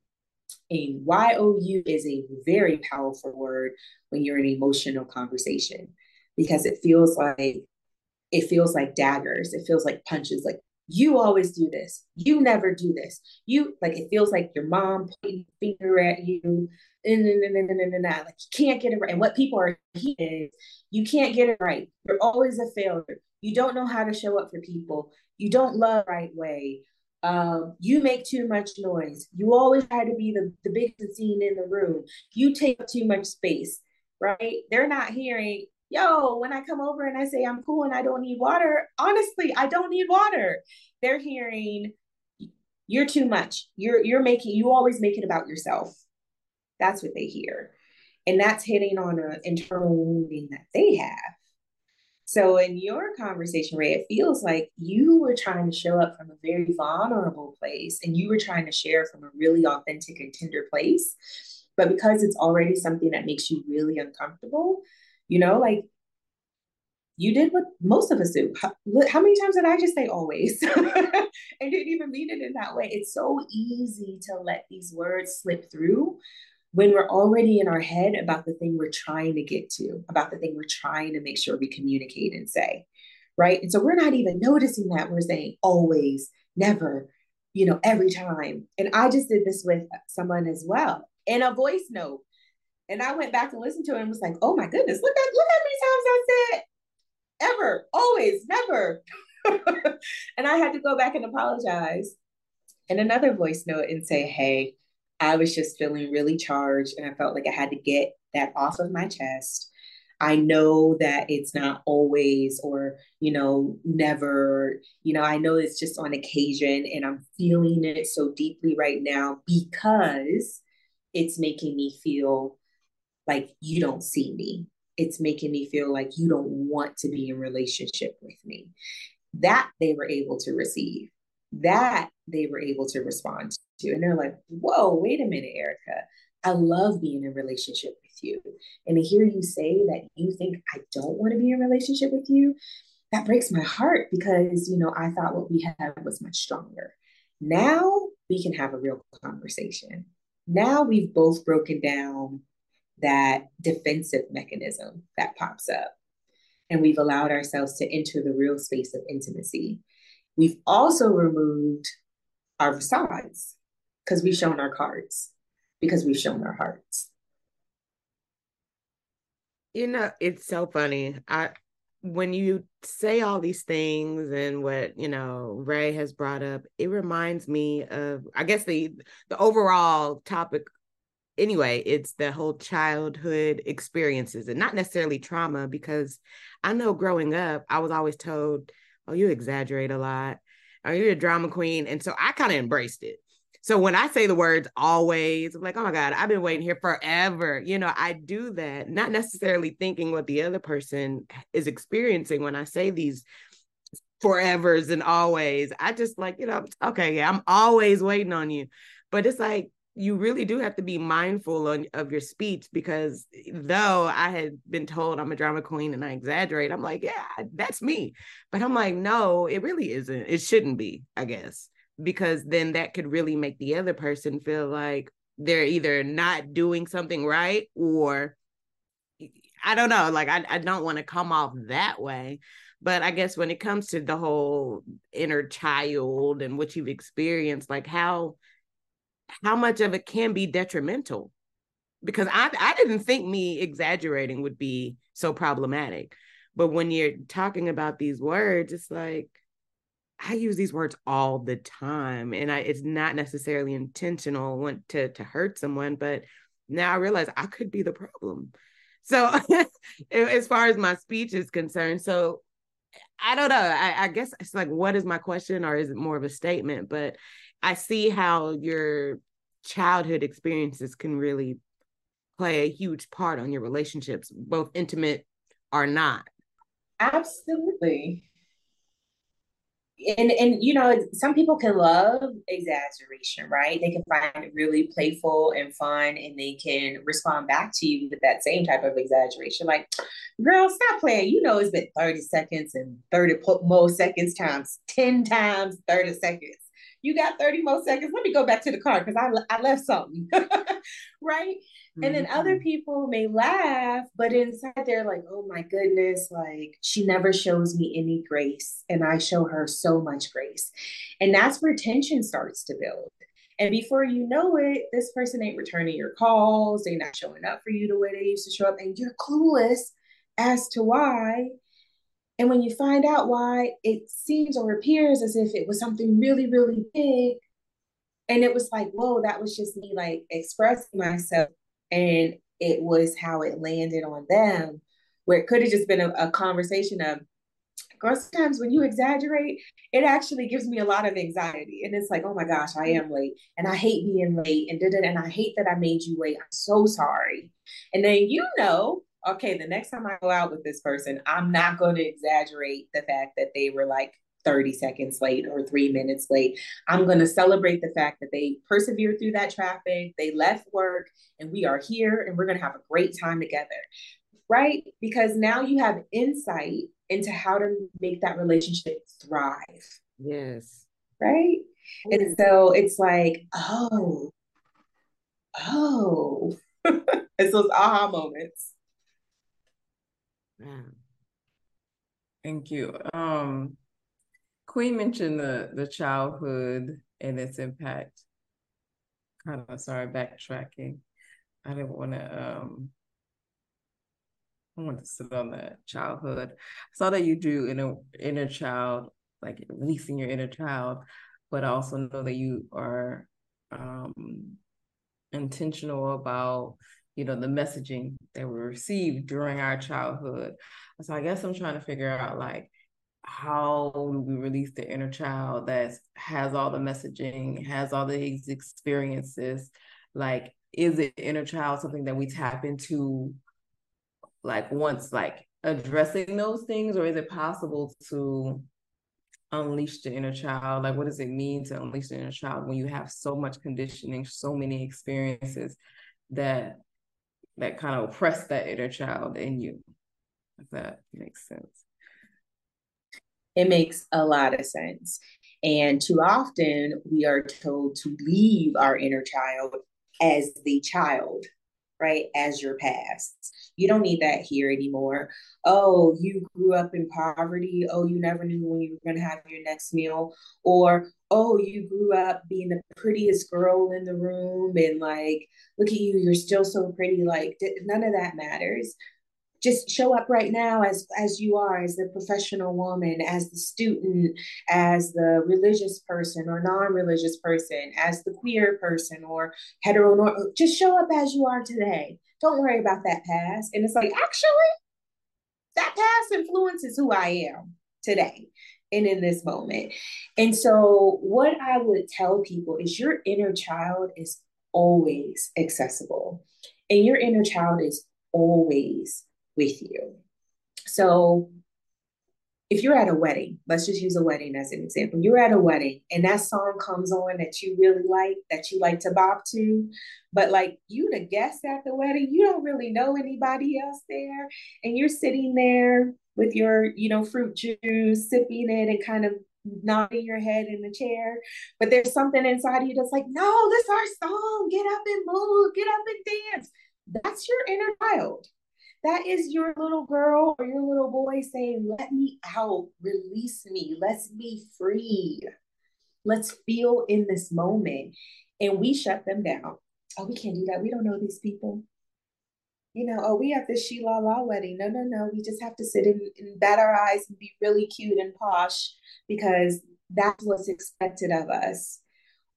And Y-O-U is a very powerful word when you're in emotional conversation because it feels like it feels like daggers. It feels like punches. Like you always do this. You never do this. You like it feels like your mom pointing finger at you. And, and, and, and, and, and, like you can't get it right. And what people are hearing is you can't get it right. You're always a failure. You don't know how to show up for people. You don't love right way. Um, you make too much noise. You always try to be the, the biggest scene in the room. You take up too much space, right? They're not hearing, yo, when I come over and I say I'm cool and I don't need water, honestly, I don't need water. They're hearing you're too much. You're you're making you always make it about yourself. That's what they hear. And that's hitting on an internal wounding that they have. So in your conversation, Ray, it feels like you were trying to show up from a very vulnerable place and you were trying to share from a really authentic and tender place. But because it's already something that makes you really uncomfortable, you know, like you did what most of us do. How, how many times did I just say always? and didn't even mean it in that way. It's so easy to let these words slip through when we're already in our head about the thing we're trying to get to, about the thing we're trying to make sure we communicate and say. Right. And so we're not even noticing that we're saying always, never, you know, every time. And I just did this with someone as well in a voice note. And I went back and listened to it and was like, oh my goodness, look at look how many times I said ever, always, never. and I had to go back and apologize in another voice note and say, hey, I was just feeling really charged and I felt like I had to get that off of my chest. I know that it's not always or, you know, never, you know, I know it's just on occasion and I'm feeling it so deeply right now because it's making me feel like you don't see me. It's making me feel like you don't want to be in relationship with me. That they were able to receive that they were able to respond to. And they're like whoa wait a minute erica. I love being in relationship with you. And to hear you say that you think i don't want to be in relationship with you that breaks my heart because you know i thought what we had was much stronger. Now we can have a real conversation. Now we've both broken down that defensive mechanism that pops up. And we've allowed ourselves to enter the real space of intimacy. We've also removed our facades because we've shown our cards, because we've shown our hearts. You know, it's so funny. I when you say all these things and what you know ray has brought up it reminds me of i guess the the overall topic anyway, it's the whole childhood experiences and not necessarily trauma, because I know growing up, I was always told, oh, you exaggerate a lot. Are oh, you a drama queen? And so I kind of embraced it. So when I say the words always, I'm like, oh my God, I've been waiting here forever. You know, I do that, not necessarily thinking what the other person is experiencing when I say these forevers and always. I just like, you know, okay, yeah, I'm always waiting on you. But it's like you really do have to be mindful on, of your speech because eh, though I had been told I'm a drama queen and I exaggerate, I'm like, yeah, that's me. But I'm like, no, it really isn't. It shouldn't be, I guess, because then that could really make the other person feel like they're either not doing something right or I don't know. Like, I, I don't want to come off that way. But I guess when it comes to the whole inner child and what you've experienced, like, how how much of it can be detrimental? Because I, I didn't think me exaggerating would be so problematic. But when you're talking about these words it's like i use these words all the time and I, it's not necessarily intentional want to to hurt someone but now i realize i could be the problem. So as far as my speech is concerned so i don't know. I, I guess it's like what is my question or is it more of a statement? But I see how your childhood experiences can really play a huge part on your relationships, both intimate or not. Absolutely. And and you know, some people can love exaggeration, right? They can find it really playful and fun, and they can respond back to you with that same type of exaggeration. Like, girl, stop playing. You know, it's been 30 seconds and 30 more seconds times 10 times 30 seconds you got 30 more seconds. Let me go back to the car because I, I left something. right. Mm-hmm. And then other mm-hmm. people may laugh, but inside they're like, oh my goodness, like she never shows me any grace. And I show her so much grace. And that's where tension starts to build. And before you know it, this person ain't returning your calls. They're not showing up for you the way they used to show up. And you're clueless as to why. And when you find out why, it seems or appears as if it was something really, really big. And it was like, whoa, that was just me like expressing myself. And it was how it landed on them where it could have just been a, a conversation of girl, sometimes when you exaggerate, it actually gives me a lot of anxiety. And it's like, oh my gosh, I am late. And I hate being late. And did it. And I hate that I made you wait. I'm so sorry. And then you know, okay, the next time I go out with this person, I'm not going to exaggerate the fact that they were like 30 seconds late or three minutes late. I'm going to celebrate the fact that they persevered through that traffic, they left work, and we are here and we're going to have a great time together. Right? Because now you have insight into how to make that relationship thrive. Yes. Right. And so it's like, oh, oh, it's those aha moments. Yeah. Thank you. Um, Queen mentioned the the childhood and its impact. Kind of sorry, backtracking. I didn't want to um I want to sit on that childhood. I saw that you do in inner inner child, like releasing your inner child, but I also know that you are um, intentional about you know the messaging that we received during our childhood. So I guess I'm trying to figure out like how do we release the inner child that has all the messaging, has all these experiences. Like, is it inner child something that we tap into like once like addressing those things or is it possible to unleash the inner child like what does it mean to unleash the inner child when you have so much conditioning so many experiences that that kind of oppress that inner child in you if that makes sense. It makes a lot of sense. And too often we are told to leave our inner child as the child right, as your past. You don't need that here anymore. Oh, you grew up in poverty. Oh, you never knew when you were going to have your next meal. Or, oh, you grew up being the prettiest girl in the room and like, look at you, you're still so pretty. Like, none of that matters just show up right now as as you are as the professional woman as the student as the religious person or non-religious person as the queer person or hetero just show up as you are today. Don't worry about that past. And it's like actually that past influences who i am today and in this moment. And so what i would tell people is your inner child is always accessible. And your inner child is always with you. So if you're at a wedding, let's just use a wedding as an example. You're at a wedding and that song comes on that you really like, that you like to bop to, but like you the guest at the wedding, you don't really know anybody else there. And you're sitting there with your, you know, fruit juice, sipping it and kind of nodding your head in the chair. But there's something inside of you that's like, no, this is our song. Get up and move, get up and dance. That's your inner child that is your little girl or your little boy saying, Let me out, release me, let's be free. Let's feel in this moment. And we shut them down. Oh, we can't do that. We don't know these people. You know, oh, we have this Sheila La wedding. No, no, no. We just have to sit and, and bat our eyes and be really cute and posh because that's what's expected of us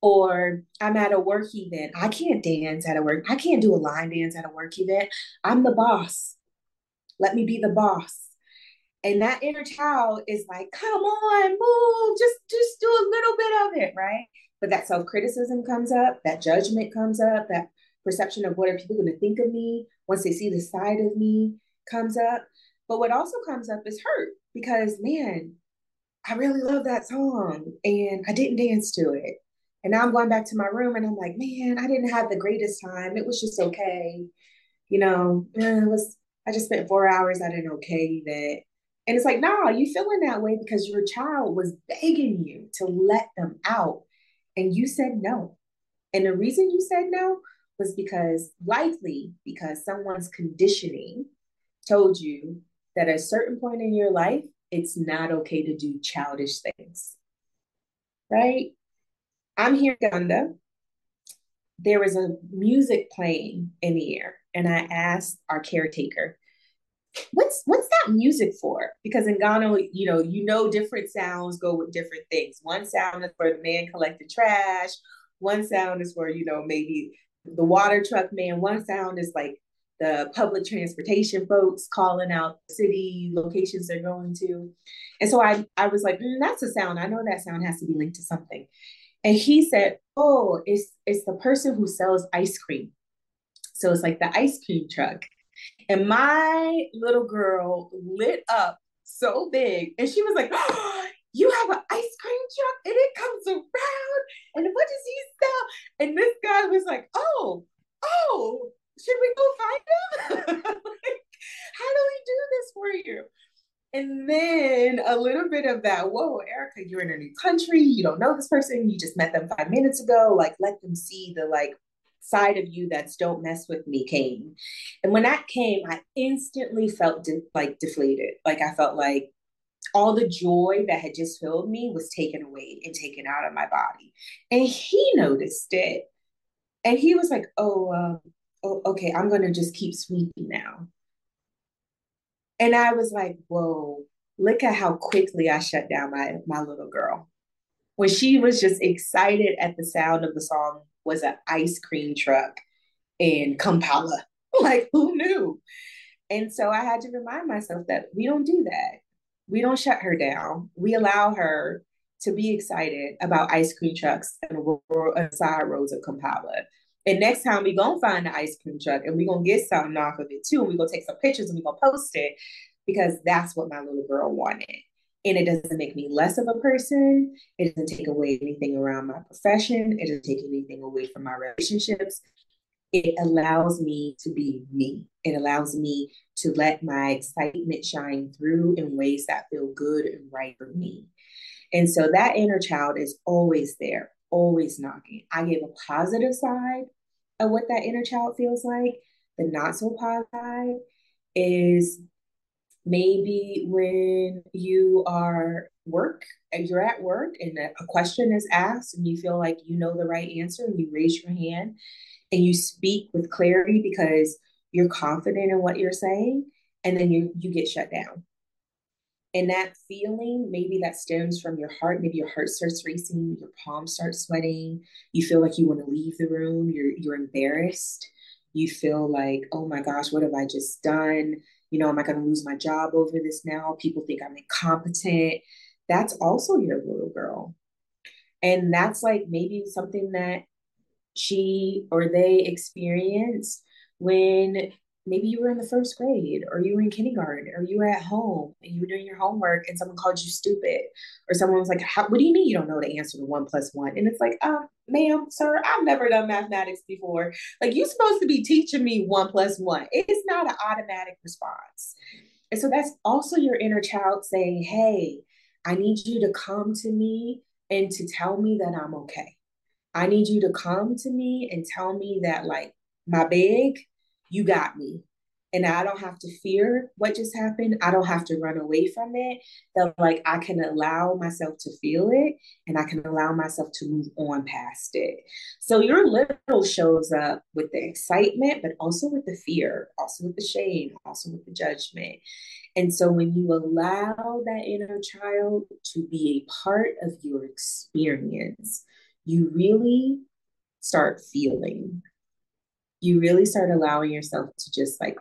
or I'm at a work event. I can't dance at a work. I can't do a line dance at a work event. I'm the boss. Let me be the boss. And that inner child is like, come on, move, just just do a little bit of it, right? But that self-criticism comes up, that judgment comes up, that perception of what are people going to think of me once they see the side of me comes up. But what also comes up is hurt because man, I really love that song and I didn't dance to it. And now I'm going back to my room and I'm like, man, I didn't have the greatest time. It was just okay. You know, it was I just spent four hours at an okay event. And it's like, nah, you feeling that way because your child was begging you to let them out. And you said no. And the reason you said no was because likely because someone's conditioning told you that at a certain point in your life, it's not okay to do childish things. Right? I'm here in Uganda. There was a music playing in the air and I asked our caretaker, what's what's that music for? Because in Ghana, you know, you know different sounds go with different things. One sound is for the man collecting trash, one sound is for, you know, maybe the water truck man, one sound is like the public transportation folks calling out city locations they're going to. And so I, I was like, mm, that's a sound. I know that sound has to be linked to something. And he said, Oh, it's it's the person who sells ice cream. So it's like the ice cream truck. And my little girl lit up so big. And she was like, oh, you have an ice cream truck and it comes around. And what does he sell? And this guy was like, oh, oh, should we go find him? like, how do we do this for you? And then a little bit of that, whoa, Erica, you're in a new country. You don't know this person. You just met them five minutes ago. Like, let them see the like side of you that's don't mess with me came. And when that came, I instantly felt de- like deflated. Like I felt like all the joy that had just filled me was taken away and taken out of my body. And he noticed it. And he was like, oh, um, oh okay, I'm going to just keep sweeping now. And I was like, whoa, look at how quickly I shut down my, my little girl. When she was just excited at the sound of the song was an ice cream truck in Kampala. Like, who knew? And so I had to remind myself that we don't do that. We don't shut her down. We allow her to be excited about ice cream trucks and uh, side roads of Kampala. And next time we gonna find the ice cream truck and we gonna get something off of it too. And we gonna take some pictures and we gonna post it because that's what my little girl wanted and it doesn't make me less of a person. It doesn't take away anything around my profession. It doesn't take anything away from my relationships. It allows me to be me. It allows me to let my excitement shine through in ways that feel good and right for me. And so that inner child is always there, always knocking. I give a positive side of what that inner child feels like. The not so positive side is maybe when you are work and you're at work and a question is asked and you feel like you know the right answer and you raise your hand and you speak with clarity because you're confident in what you're saying and then you you get shut down. And that feeling maybe that stems from your heart. Maybe your heart starts racing your palms start sweating. You feel like you want to leave the room. You're you're embarrassed. You feel like oh my gosh what have i just done you know, am I going to lose my job over this now? People think I'm incompetent. That's also your little girl. And that's like maybe something that she or they experienced when maybe you were in the first grade or you were in kindergarten or you were at home and you were doing your homework and someone called you stupid or someone was like what do you mean you don't know the answer to one plus one? And it's like um ma'am sir i've never done mathematics before. Like you're supposed to be teaching me one plus one. It's not an automatic response. And so that's also your inner child saying hey i need you to come to me and to tell me that i'm okay. I need you to come to me and tell me that like my big you got me. And I don't have to fear what just happened. I don't have to run away from it. That like I can allow myself to feel it and I can allow myself to move on past it. So your little shows up with the excitement, but also with the fear, also with the shame, also with the judgment. And so when you allow that inner child to be a part of your experience, you really start feeling you really start allowing yourself to just like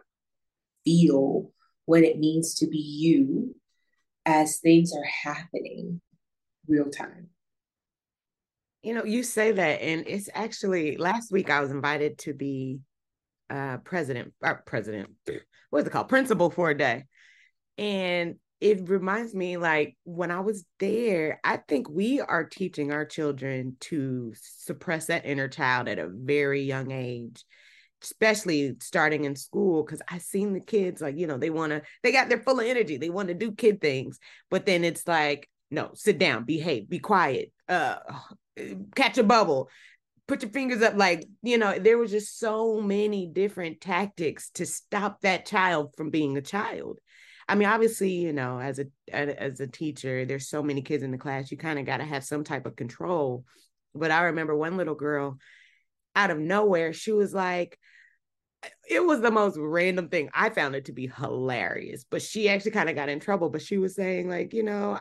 feel what it means to be you as things are happening real time. You know, you say that, and it's actually last week I was invited to be uh president, uh, president, what's it called? Principal for a day. And it reminds me like when I was there, I think we are teaching our children to suppress that inner child at a very young age especially starting in school because i seen the kids like you know they want to they got they're full of energy they want to do kid things but then it's like no sit down behave be quiet uh catch a bubble put your fingers up like you know there was just so many different tactics to stop that child from being a child. I mean obviously you know as a as a teacher there's so many kids in the class you kind of got to have some type of control but i remember one little girl out of nowhere, she was like, it was the most random thing. I found it to be hilarious, but she actually kind of got in trouble. But she was saying, like, you know,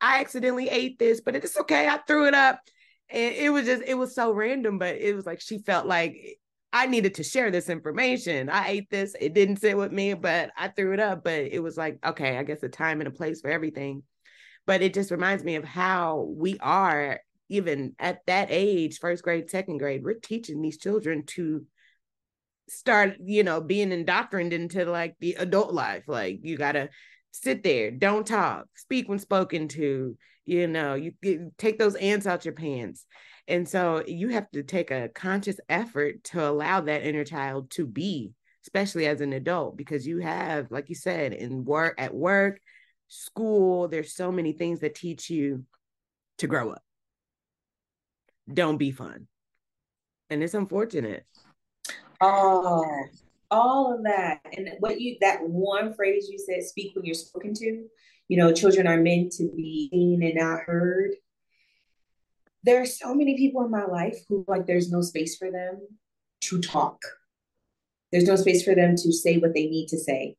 I accidentally ate this, but it's okay. I threw it up. And it was just, it was so random, but it was like she felt like I needed to share this information. I ate this. It didn't sit with me, but I threw it up. But it was like, okay, I guess a time and a place for everything. But it just reminds me of how we are, even at that age, first grade, second grade, we're teaching these children to start, you know, being indoctrinated into like the adult life. Like you gotta sit there, don't talk, speak when spoken to, you know, you, you take those ants out your pants. And so you have to take a conscious effort to allow that inner child to be, especially as an adult, because you have, like you said, in work, at work, school, there's so many things that teach you to grow up. Don't be fun. And it's unfortunate. Oh, all of that. And what you, that one phrase you said, speak when you're spoken to, you know, children are meant to be seen and not heard there are so many people in my life who like there's no space for them to talk. There's no space for them to say what they need to say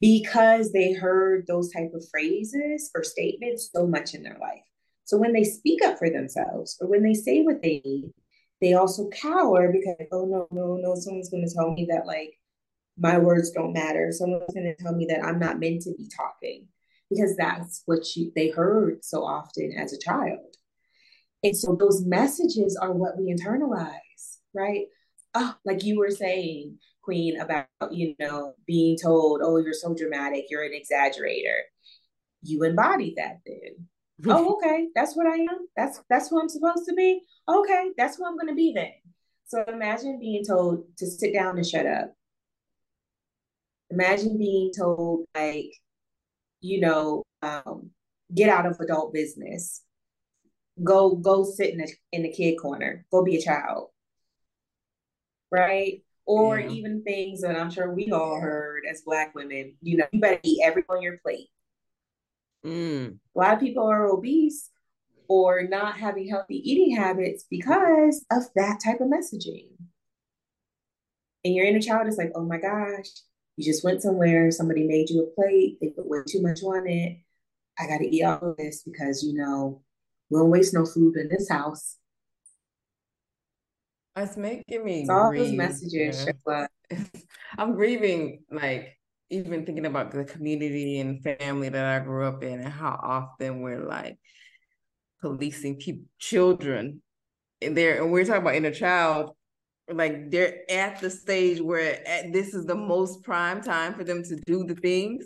because they heard those type of phrases or statements so much in their life. So when they speak up for themselves or when they say what they need, they also cower because oh no no no someone's going to tell me that like my words don't matter. Someone's going to tell me that I'm not meant to be talking because that's what you, they heard so often as a child. And so those messages are what we internalize, right? Oh, like you were saying, Queen, about, you know, being told, oh, you're so dramatic, you're an exaggerator. You embody that then. oh, okay, that's what I am. That's that's who I'm supposed to be. Okay, that's who I'm gonna be then. So imagine being told to sit down and shut up. Imagine being told like, you know, um, get out of adult business go go sit in the in the kid corner go be a child right or yeah. even things that i'm sure we all heard as black women you know you better eat everything on your plate mm. a lot of people are obese or not having healthy eating habits because of that type of messaging and your inner child is like oh my gosh you just went somewhere somebody made you a plate they put way too much on it i got to eat all of this because you know we don't waste no food in this house. It's making me it's all those messages. Yeah. I'm grieving, like even thinking about the community and family that I grew up in, and how often we're like policing people, children, and there. And we're talking about inner child like they're at the stage where at, this is the most prime time for them to do the things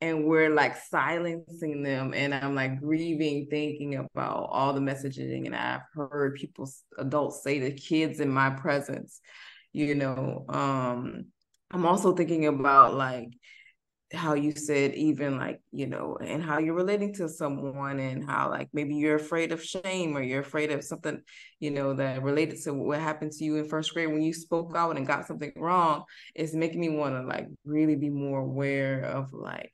and we're like silencing them and i'm like grieving thinking about all the messaging and i've heard people adults say to kids in my presence you know um i'm also thinking about like how you said even like you know and how you're relating to someone and how like maybe you're afraid of shame or you're afraid of something you know that related to what happened to you in first grade when you spoke out and got something wrong it's making me want to like really be more aware of like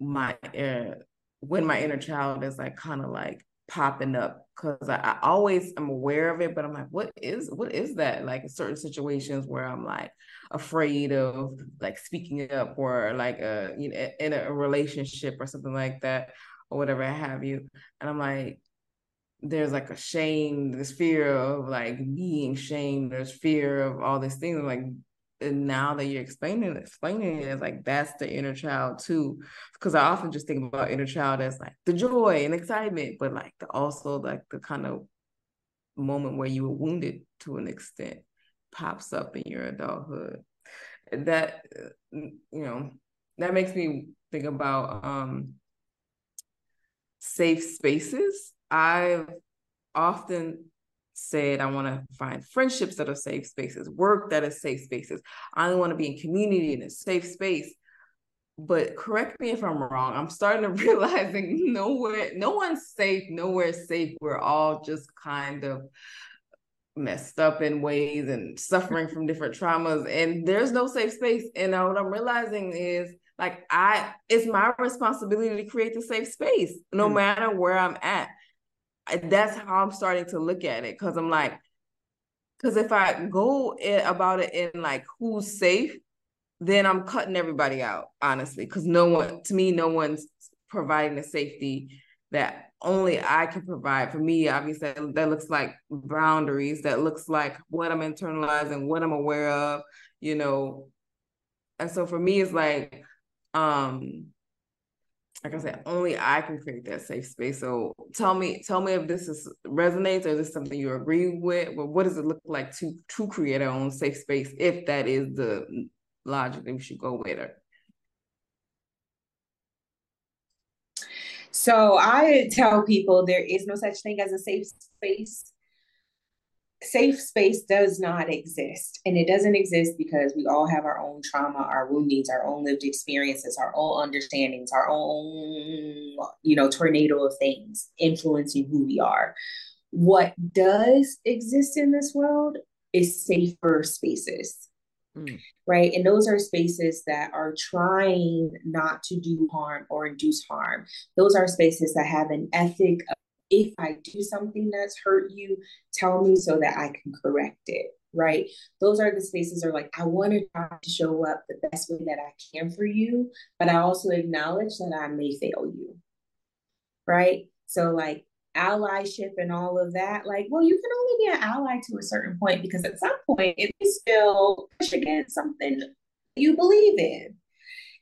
my uh, when my inner child is like kind of like popping up because I, I, always am aware of it, but I'm like, what is what is that? Like in certain situations where I'm like afraid of like speaking up or like a you know in a relationship or something like that or whatever have you. And I'm like, there's like a shame, this fear of like being shamed, there's fear of all these things. Like, and now that you're explaining explaining it, it's like that's the inner child too. Because I often just think about inner child as like the joy and excitement, but like the, also like the kind of moment where you were wounded to an extent pops up in your adulthood. That you know that makes me think about um safe spaces. I've often said I want to find friendships that are safe spaces, work that is safe spaces. I only want to be in community in a safe space. But correct me if I'm wrong. I'm starting to realizing nowhere, no one's safe, nowhere safe. We're all just kind of messed up in ways and suffering from different traumas. And there's no safe space. And what I'm realizing is like I it's my responsibility to create the safe space, no mm. matter where I'm at that's how I'm starting to look at it because I'm like, because if I go about it in like who's safe, then I'm cutting everybody out, honestly, because no one, to me, no one's providing the safety that only I can provide. For me, obviously, that, looks like boundaries. That looks like what I'm internalizing, what I'm aware of. You know, and so for me, it's like, um, like I said, only I can create that safe space. So tell me, tell me if this is resonates or is this something you agree with? Well, what does it look like to to create our own safe space if that is the logic that we should go with it? So I tell people there is no such thing as a safe space safe space does not exist. And it doesn't exist because we all have our own trauma, our woundings, our own lived experiences, our own understandings, our own, you know, tornado of things influencing who we are. What does exist in this world is safer spaces. Mm. Right. And those are spaces that are trying not to do harm or induce harm. Those are spaces that have an ethic if I do something that's hurt you, tell me so that I can correct it. Right. Those are the spaces are like, I want to try to show up the best way that I can for you, but I also acknowledge that I may fail you. Right. So, like, allyship and all of that, like, well, you can only be an ally to a certain point because at some point it is still push against something you believe in.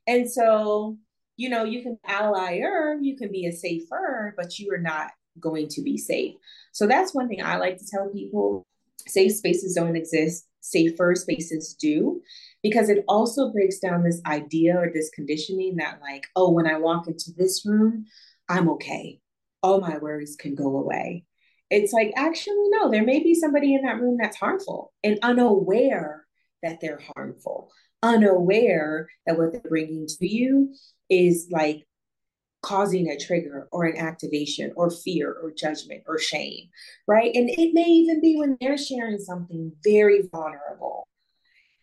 And so, you know, you can allier, you can be a safer, but you are not going to be safe. So that's one thing I like to tell people safe spaces don't exist, safer spaces do, because it also breaks down this idea or this conditioning that, like, oh, when I walk into this room, I'm okay. All my worries can go away. It's like, actually, no, there may be somebody in that room that's harmful and unaware that they're harmful, unaware that what they're bringing to you is like causing a trigger or an activation or fear or judgment or shame, right? And it may even be when they're sharing something very vulnerable.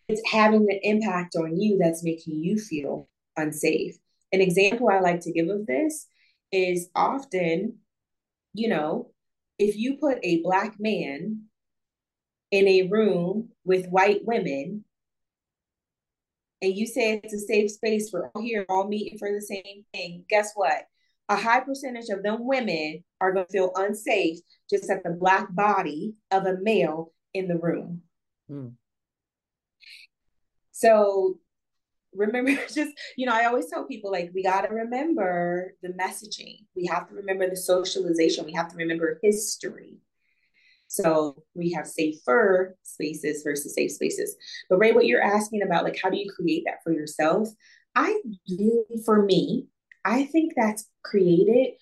It's having the impact on you that's making you feel unsafe. An example I like to give of this is often, you know, if you put a Black man in a room with white women, and you say it's a safe space, we're all here, all meeting for the same thing, guess what? A high percentage of them women are going to feel unsafe just at the black body of a male in the room. Mm. So remember just you know i always tell people like we got to remember the messaging we have to remember the socialization we have to remember history so we have safer spaces versus safe spaces. But Ray, what you're asking about, like, how do you create that for yourself? I really, for me, I think that's created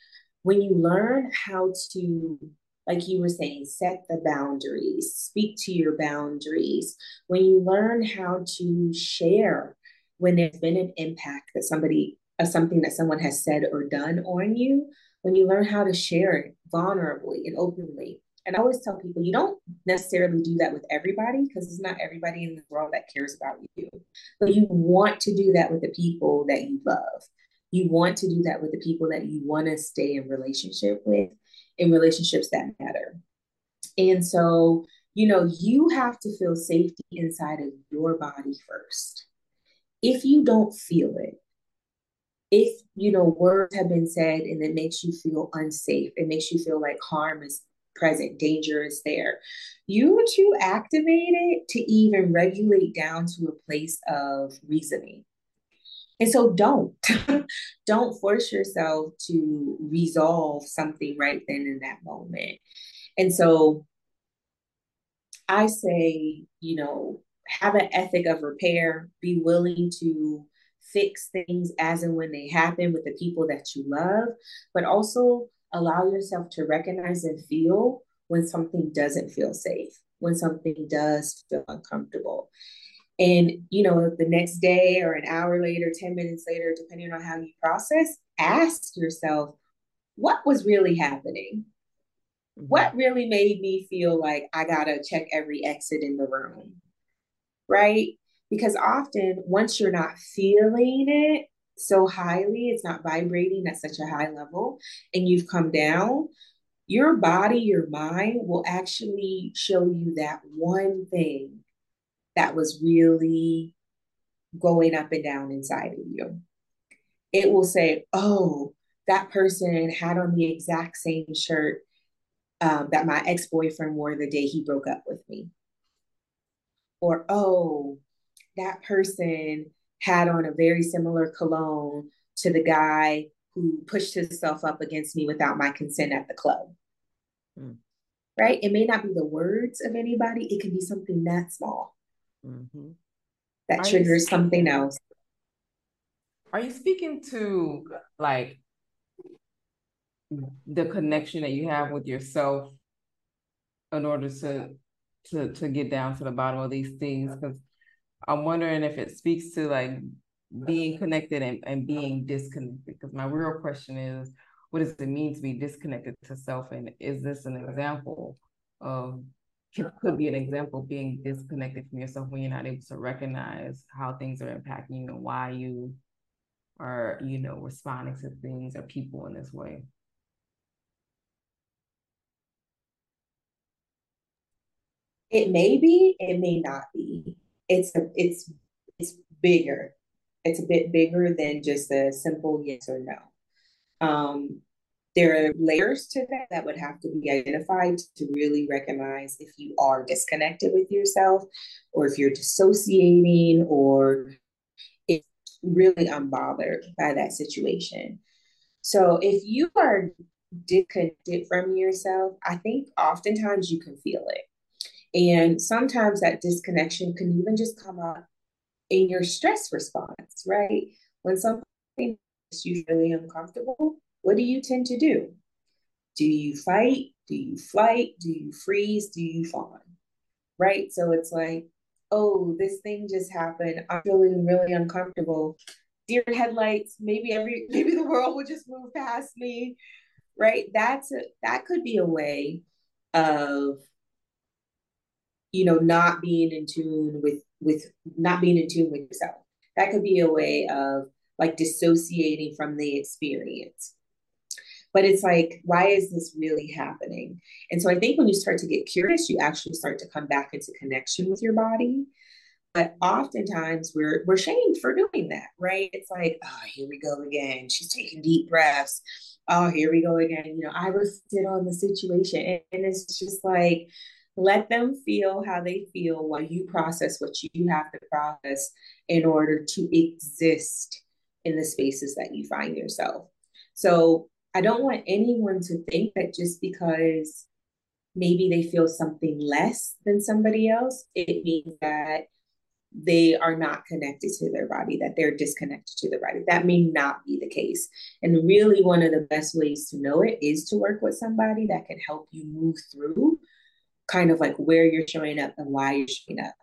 when you learn how to, like you were saying, set the boundaries, speak to your boundaries. When you learn how to share when there's been an impact that somebody, of something that someone has said or done on you, when you learn how to share it vulnerably and openly, and I always tell people you don't necessarily do that with everybody because it's not everybody in the world that cares about you. But you want to do that with the people that you love. You want to do that with the people that you want to stay in relationship with, in relationships that matter. And so, you know, you have to feel safety inside of your body first. If you don't feel it, if you know words have been said and it makes you feel unsafe, it makes you feel like harm is present, danger is there. You to activate it to even regulate down to a place of reasoning. And so don't, don't force yourself to resolve something right then in that moment. And so I say, you know, have an ethic of repair, be willing to fix things as and when they happen with the people that you love, but also allow yourself to recognize and feel when something doesn't feel safe, when something does feel uncomfortable. And, you know, the next day or an hour later, 10 minutes later, depending on how you process, ask yourself, what was really happening? Mm-hmm. What really made me feel like I got to check every exit in the room? Right? Because often, once you're not feeling it, so highly, it's not vibrating at such a high level, and you've come down, your body, your mind will actually show you that one thing that was really going up and down inside of you. It will say, Oh, that person had on the exact same shirt um, that my ex boyfriend wore the day he broke up with me. Or, oh, that person had on a very similar cologne to the guy who pushed himself up against me without my consent at the club. Mm. Right? It may not be the words of anybody, it could be something that small mm-hmm. that are triggers speaking, something else. Are you speaking to like the connection that you have with yourself in order to to to get down to the bottom of these things because i'm wondering if it speaks to like being connected and, and being disconnected because my real question is what does it mean to be disconnected to self and is this an example of could be an example being disconnected from yourself when you're not able to recognize how things are impacting you and why you are you know responding to things or people in this way It may be, it may not be. It's a, it's it's bigger. It's a bit bigger than just a simple yes or no. Um, there are layers to that that would have to be identified to really recognize if you are disconnected with yourself or if you're dissociating or if really unbothered by that situation. So if you are disconnected from yourself, I think oftentimes you can feel it. And sometimes that disconnection can even just come up in your stress response, right? When something is usually uncomfortable, what do you tend to do? Do you fight? Do you flight? Do you freeze? Do you fawn? Right? So it's like, oh, this thing just happened. I'm feeling really uncomfortable. Deer headlights, maybe every maybe the world will just move past me. Right? That's a, that could be a way of you know not being in tune with with not being in tune with yourself. That could be a way of like dissociating from the experience. But it's like why is this really happening? And so i think when you start to get curious you actually start to come back into connection with your body. But oftentimes we're we're shamed for doing that right? It's like oh here we go again. She's taking deep breaths. Oh here we go again. You know i reflected on the situation and, and it's just like let them feel how they feel while you process what you have to process in order to exist in the spaces that you find yourself. So I don't want anyone to think that just because maybe they feel something less than somebody else, it means that they are not connected to their body, that they're disconnected to their body. That may not be the case. And really, one of the best ways to know it is to work with somebody that can help you move through kind of like where you're showing up and why you're showing up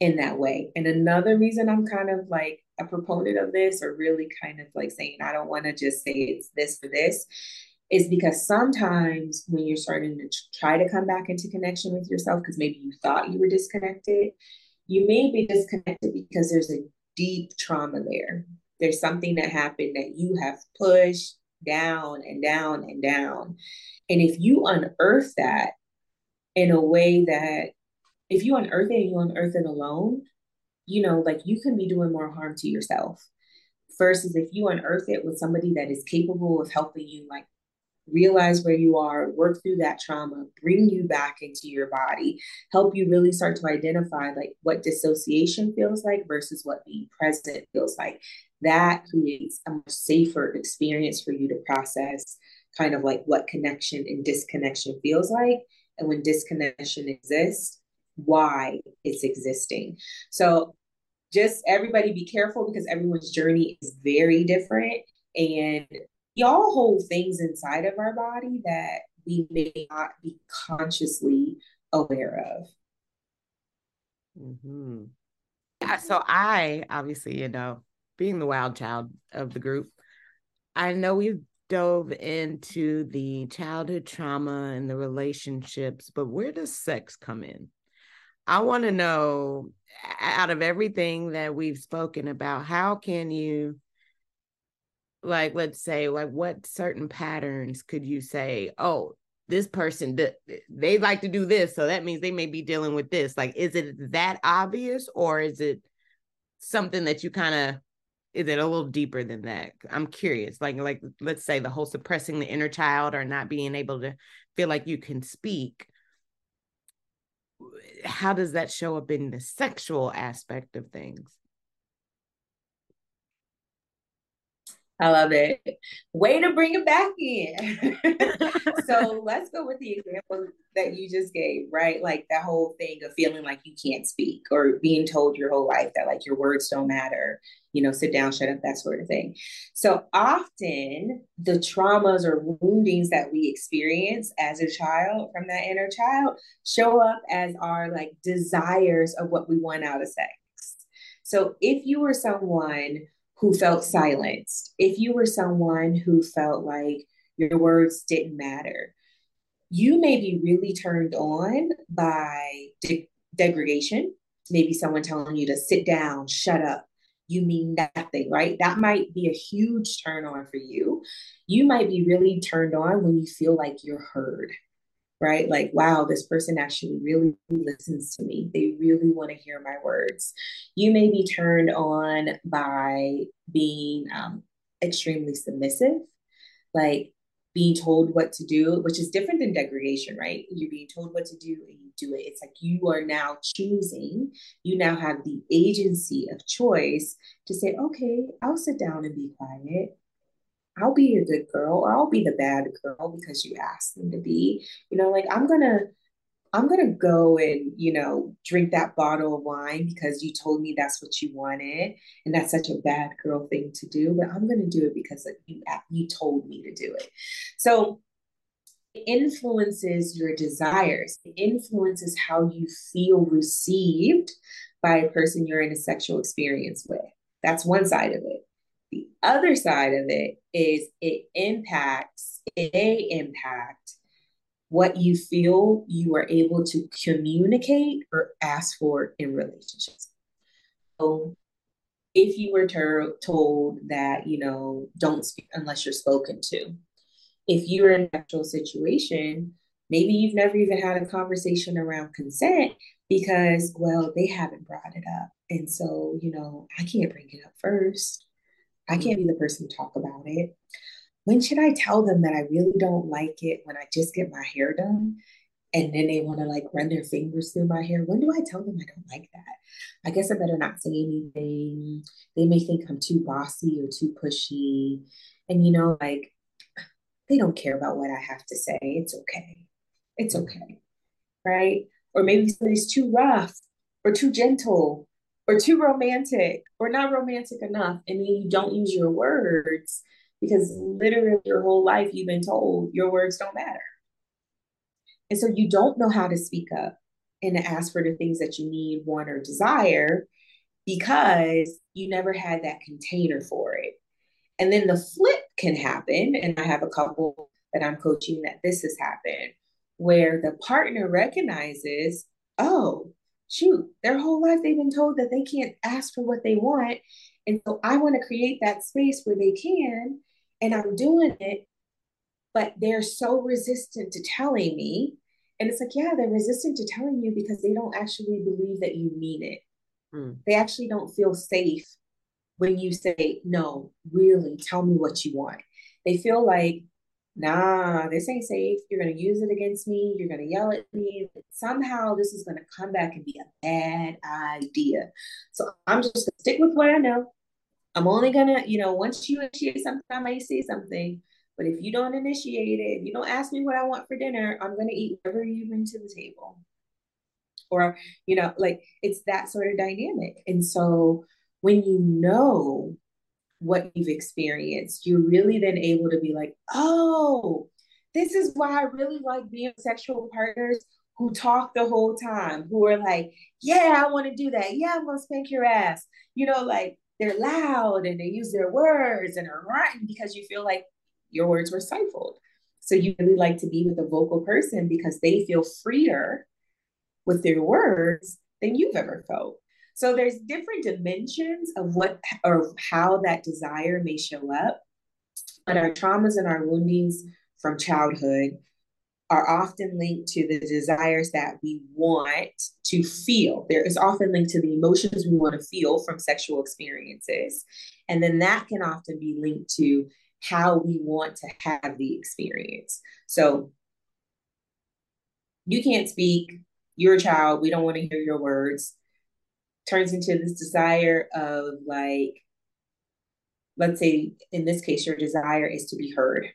in that way. And another reason I'm kind of like a proponent of this, or really kind of like saying, I don't want to just say it's this or this, is because sometimes when you're starting to try to come back into connection with yourself, because maybe you thought you were disconnected, you may be disconnected because there's a deep trauma there. There's something that happened that you have pushed down and down and down. And if you unearth that, in a way that if you unearth it and you unearth it alone, you know, like you can be doing more harm to yourself. Versus if you unearth it with somebody that is capable of helping you, like realize where you are, work through that trauma, bring you back into your body, help you really start to identify like what dissociation feels like versus what being present feels like. That creates a much safer experience for you to process kind of like what connection and disconnection feels like and when disconnection exists, why it's existing. So just everybody be careful because everyone's journey is very different. And we all hold things inside of our body that we may not be consciously aware of. Mm-hmm. So I obviously, you know, being the wild child of the group, I know we've dove into the childhood trauma and the relationships, but where does sex come in? I want to know out of everything that we've spoken about, how can you like let's say like what certain patterns could you say, oh, this person they like to do this, so that means they may be dealing with this. Like is it that obvious or is it something that you kind of is it a little deeper than that? I'm curious like like let's say the whole suppressing the inner child or not being able to feel like you can speak. How does that show up in the sexual aspect of things I love it. Way to bring it back in. so let's go with the example that you just gave, right? Like that whole thing of feeling like you can't speak or being told your whole life that like your words don't matter, you know, sit down, shut up, that sort of thing. So often the traumas or woundings that we experience as a child from that inner child show up as our like desires of what we want out of sex. So if you were someone who felt silenced, if you were someone who felt like your words didn't matter, you may be really turned on by de- degradation. Maybe someone telling you to sit down, shut up. You mean nothing, right? That might be a huge turn on for you. You might be really turned on when you feel like you're heard right? Like, wow, this person actually really listens to me. They really want to hear my words. You may be turned on by being um, extremely submissive, like being told what to do, which is different than degradation, right? You're being told what to do and you do it. It's like you are now choosing, you now have the agency of choice to say, okay, I'll sit down and be quiet. I'll be a good girl or I'll be the bad girl because you asked me to be. You know, like I'm gonna I'm gonna go and, you know, drink that bottle of wine because you told me that's what you wanted. And that's such a bad girl thing to do, but I'm gonna do it because you uh, you told me to do it. So it influences your desires. It influences how you feel received by a person you're in a sexual experience with. That's one side of it. The other side of it is it impacts, may impact what you feel you are able to communicate or ask for in relationships. So if you were ter- told that, you know, don't speak unless you're spoken to, if you're in an actual situation, maybe you've never even had a conversation around consent because, well, they haven't brought it up. And so, you know, I can't bring it up first. I can't be the person to talk about it. When should I tell them that I really don't like it when I just get my hair done? And then they want to like run their fingers through my hair. When do I tell them I don't like that? I guess I better not say anything. They may think I'm too bossy or too pushy. And you know, like they don't care about what I have to say. It's okay. It's okay. Right? Or maybe somebody's too rough or too gentle or too romantic or not romantic enough and then you don't use your words because literally your whole life you've been told your words don't matter. And so you don't know how to speak up and to ask for the things that you need want or desire because you never had that container for it. And then the flip can happen and i have a couple that i'm coaching that this has happened where the partner recognizes oh shoot, their whole life they've been told that they can't ask for what they want. And so I want to create that space where they can, and I'm doing it, but they're so resistant to telling me. And it's like, yeah, they're resistant to telling you because they don't actually believe that you mean it. Mm. They actually don't feel safe when you say, no, really, tell me what you want. They feel like nah, this ain't safe. You're going to use it against me. You're going to yell at me. Somehow this is going to come back and be a bad idea. So I'm just going to stick with what I know. I'm only going to, you know, once you initiate something, I might say something. But if you don't initiate it, if you don't ask me what I want for dinner, I'm going to eat whatever you bring to the table. Or, you know, like it's that sort of dynamic. And so when you know what you've experienced, you're really then able to be like, oh, this is why I really like being sexual partners who talk the whole time, who are like, yeah, I want to do that. Yeah, I'm going to spank your ass. You know, like they're loud and they use their words and are writing because you feel like your words were stifled. So you really like to be with a vocal person because they feel freer with their words than you've ever felt. So there's different dimensions of what or how that desire may show up. But our traumas and our woundings from childhood are often linked to the desires that we want to feel. There is often linked to the emotions we want to feel from sexual experiences. And then that can often be linked to how we want to have the experience. So you can't speak, you're a child, we don't want to hear your words. Turns into this desire of like, let's say in this case, your desire is to be heard,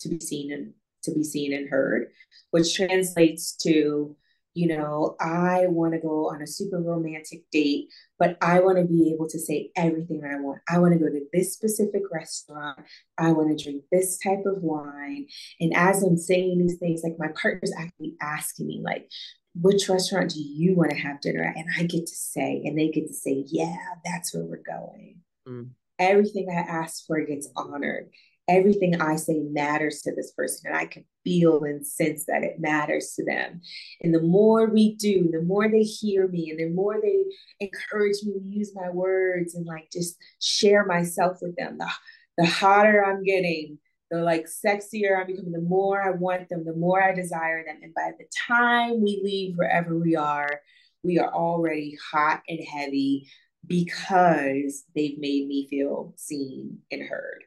to be seen and to be seen and heard, which translates to, you know, I want to go on a super romantic date, but I want to be able to say everything I want. I want to go to this specific restaurant. I want to drink this type of wine. And as I'm saying these things, like my partner's actually asking me, like, which restaurant do you want to have dinner at? And I get to say, and they get to say, yeah, that's where we're going. Mm. Everything I ask for gets honored everything I say matters to this person, and I can feel and sense that it matters to them. And the more we do, the more they hear me, and the more they encourage me to use my words and like just share myself with them, the, the hotter I'm getting, the like sexier I'm becoming, the more I want them, the more I desire them. And by the time we leave wherever we are, we are already hot and heavy because they've made me feel seen and heard.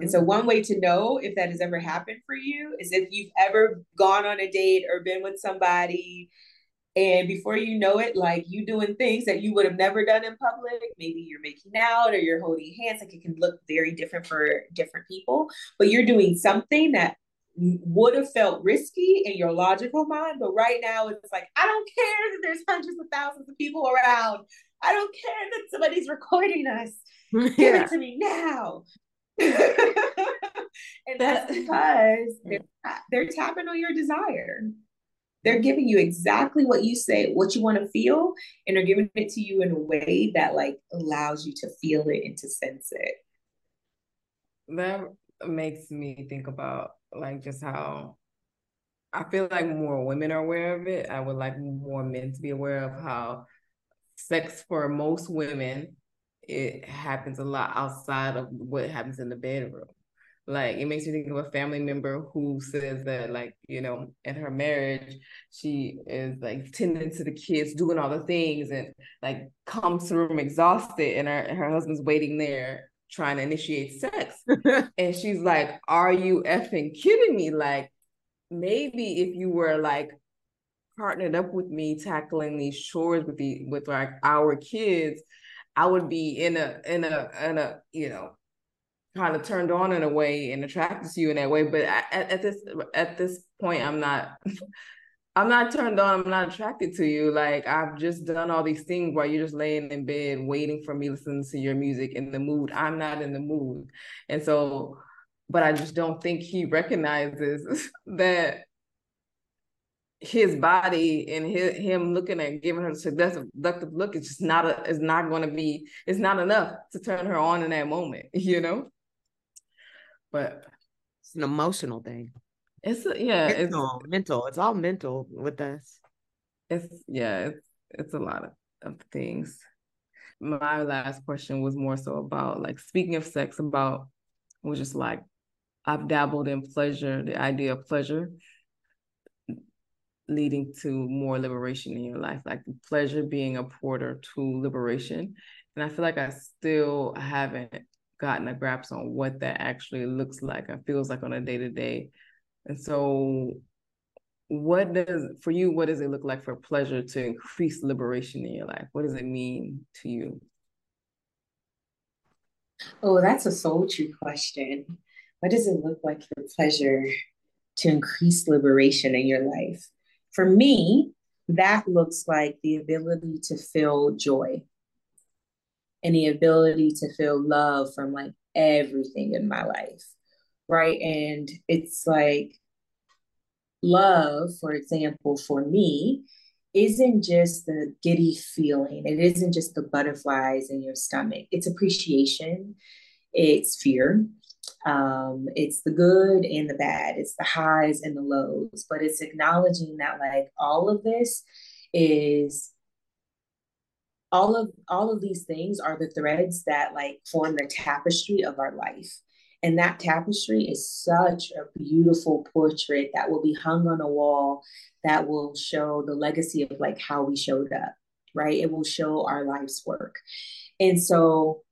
And so, one way to know if that has ever happened for you is if you've ever gone on a date or been with somebody, and before you know it, like you doing things that you would have never done in public. Maybe you're making out or you're holding hands. Like it can look very different for different people, but you're doing something that would have felt risky in your logical mind. But right now, it's like, I don't care that there's hundreds of thousands of people around. I don't care that somebody's recording us. Yeah. Give it to me now. and that's because mm. they're, they're tapping on your desire. They're giving you exactly what you say, what you want to feel, and they're giving it to you in a way that like allows you to feel it and to sense it. That makes me think about like just how I feel like more women are aware of it. I would like more men to be aware of how sex for most women it happens a lot outside of what happens in the bedroom. Like it makes me think of a family member who says that, like, you know, in her marriage, she is like tending to the kids, doing all the things, and like comes to room exhausted, and her, her husband's waiting there trying to initiate sex. and she's like, Are you effing kidding me? Like, maybe if you were like partnered up with me tackling these chores with the with like our kids I would be in a in a in a you know kind of turned on in a way and attracted to you in that way. But at, at this at this point, I'm not. I'm not turned on. I'm not attracted to you. Like I've just done all these things while you're just laying in bed waiting for me listening to your music in the mood. I'm not in the mood. And so, but I just don't think he recognizes that his body and his, him looking at giving her a seductive look is just not a, is not going to be it's not enough to turn her on in that moment you know but it's an emotional thing. It's a, yeah it's, it's all mental. It's all mental with us. It's yeah it's it's a lot of, of things. My last question was more so about like speaking of sex about was just like I've dabbled in pleasure the idea of pleasure leading to more liberation in your life, like pleasure being a porter to liberation. And I feel like I still haven't gotten a grasp on what that actually looks like and feels like on a day to day. And so, what does for you? What does it look like for pleasure to increase liberation in your life? What does it mean to you? Oh, that's a soul true question. What does it look like for pleasure to increase liberation in your life? For me, that looks like the ability to feel joy and the ability to feel love from like everything in my life. Right. And it's like love, for example, for me, isn't just the giddy feeling, it isn't just the butterflies in your stomach, it's appreciation, it's fear, um, it's the good and the bad, it's the highs and the lows, but it's acknowledging that like all of this is all of all of these things are the threads that like form the tapestry of our life And that tapestry is such a beautiful portrait that will be hung on a wall that will show the legacy of like how we showed up, right? It will show our life's work. And so,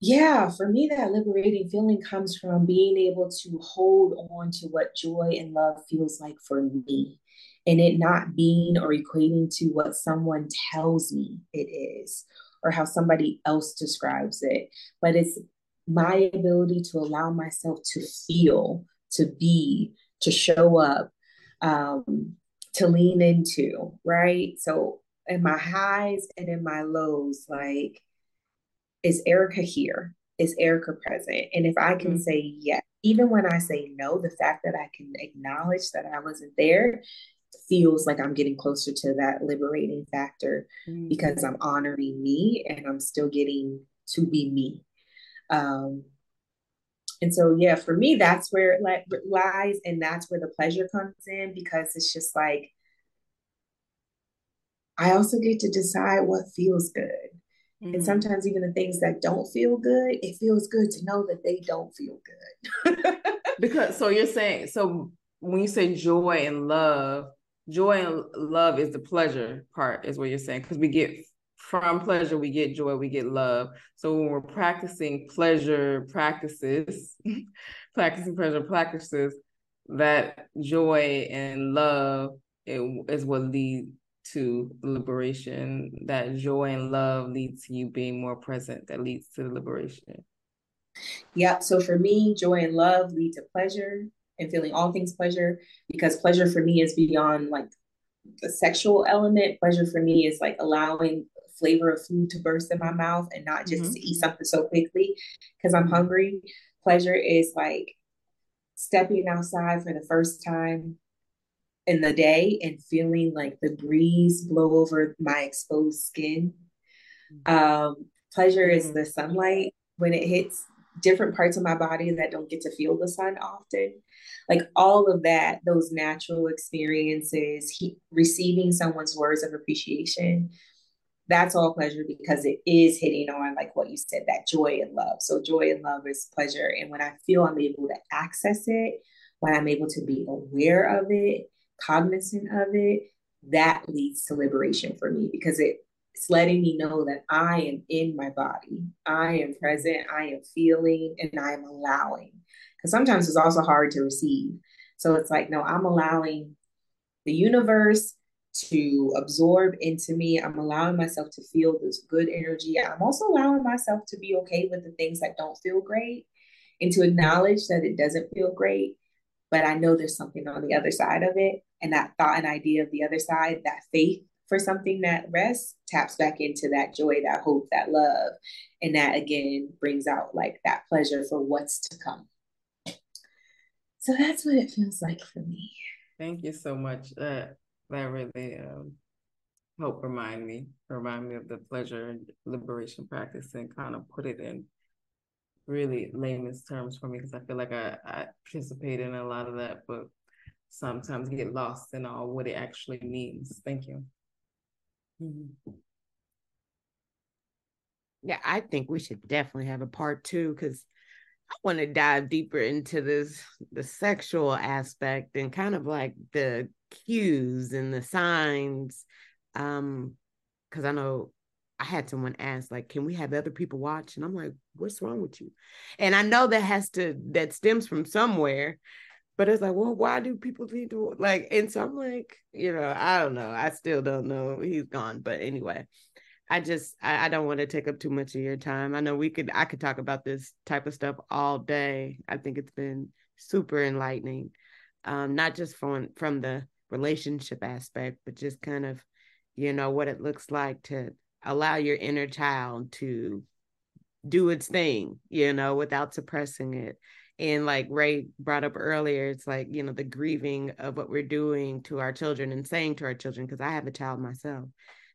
yeah, for me, that liberating feeling comes from being able to hold on to what joy and love feels like for me and it not being or equating to what someone tells me it is or how somebody else describes it, but it's my ability to allow myself to feel, to be, to show up, um, to lean into, right? So in my highs and in my lows, like, is Erica here? Is Erica present? And if I can mm-hmm. say yes, even when I say no, the fact that I can acknowledge that I wasn't there feels like I'm getting closer to that liberating factor mm-hmm. because I'm honoring me and I'm still getting to be me. Um, and so, yeah, for me, that's where it lies, and that's where the pleasure comes in because it's just like I also get to decide what feels good. Mm-hmm. And sometimes, even the things that don't feel good, it feels good to know that they don't feel good. because, so you're saying, so when you say joy and love, joy and love is the pleasure part is what you're saying. Because we get from pleasure we get joy we get love. So when we're practicing pleasure practices practicing pleasure practices that joy and love is what lead to liberation. That joy and love leads to you being more present. That leads to liberation. Yeah so for me joy and love lead to pleasure and feeling all things pleasure because pleasure for me is beyond like the sexual element. Pleasure for me is like allowing flavor of food to burst in my mouth and not just mm-hmm. to eat something so quickly because I'm hungry. Pleasure is like stepping outside for the first time in the day and feeling like the breeze blow over my exposed skin. Mm-hmm. Um, pleasure mm-hmm. is the sunlight when it hits different parts of my body that don't get to feel the sun often. Like all of that those natural experiences he, receiving someone's words of appreciation that's all pleasure because it is hitting on like what you said that joy and love. So joy and love is pleasure. And when i feel i'm able to access it when i'm able to be aware of it cognizant of it that leads to liberation for me because it it's letting me know that I am in my body. I am present. I am feeling and I am allowing. Because sometimes it's also hard to receive. So it's like, no, I'm allowing the universe to absorb into me. I'm allowing myself to feel this good energy. I'm also allowing myself to be okay with the things that don't feel great and to acknowledge that it doesn't feel great. But I know there's something on the other side of it. And that thought and idea of the other side, that faith for something that rests taps back into that joy, that hope, that love. And that again brings out like that pleasure for what's to come. So that's what it feels like for me. Thank you so much. Uh, that really um, helped remind me, remind me of the pleasure and liberation practice and kind of put it in really layman's terms for me because I feel like I, I participate in a lot of that, but sometimes get lost in all what it actually means. Thank you. Mm-hmm. Yeah, I think we should definitely have a part two because I want to dive deeper into this the sexual aspect and kind of like the cues and the signs. Um, because I know I had someone ask, like, can we have other people watch? And I'm like, what's wrong with you? And I know that has to that stems from somewhere. But it's like, well, why do people need to like? And so I'm like, you know, I don't know. I still don't know. He's gone, but anyway, I just I, I don't want to take up too much of your time. I know we could I could talk about this type of stuff all day. I think it's been super enlightening, um, not just from from the relationship aspect, but just kind of, you know, what it looks like to allow your inner child to do its thing, you know, without suppressing it and like ray brought up earlier it's like you know the grieving of what we're doing to our children and saying to our children because i have a child myself.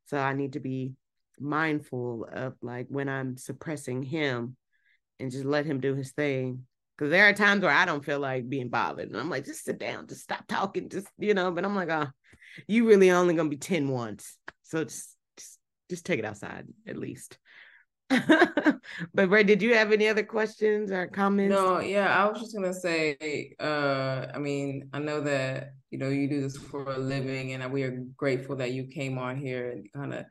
So i need to be mindful of like when i'm suppressing him and just let him do his thing. Because there are times where i don't feel like being bothered and i'm like just sit down just stop talking just you know but i'm like oh you really only gonna be 10 once. So just just, just take it outside at least but Ray, did you have any other questions or comments? No, yeah, I was just gonna say, uh, I mean, I know that you know you do this for a living, and we are grateful that you came on here and kind of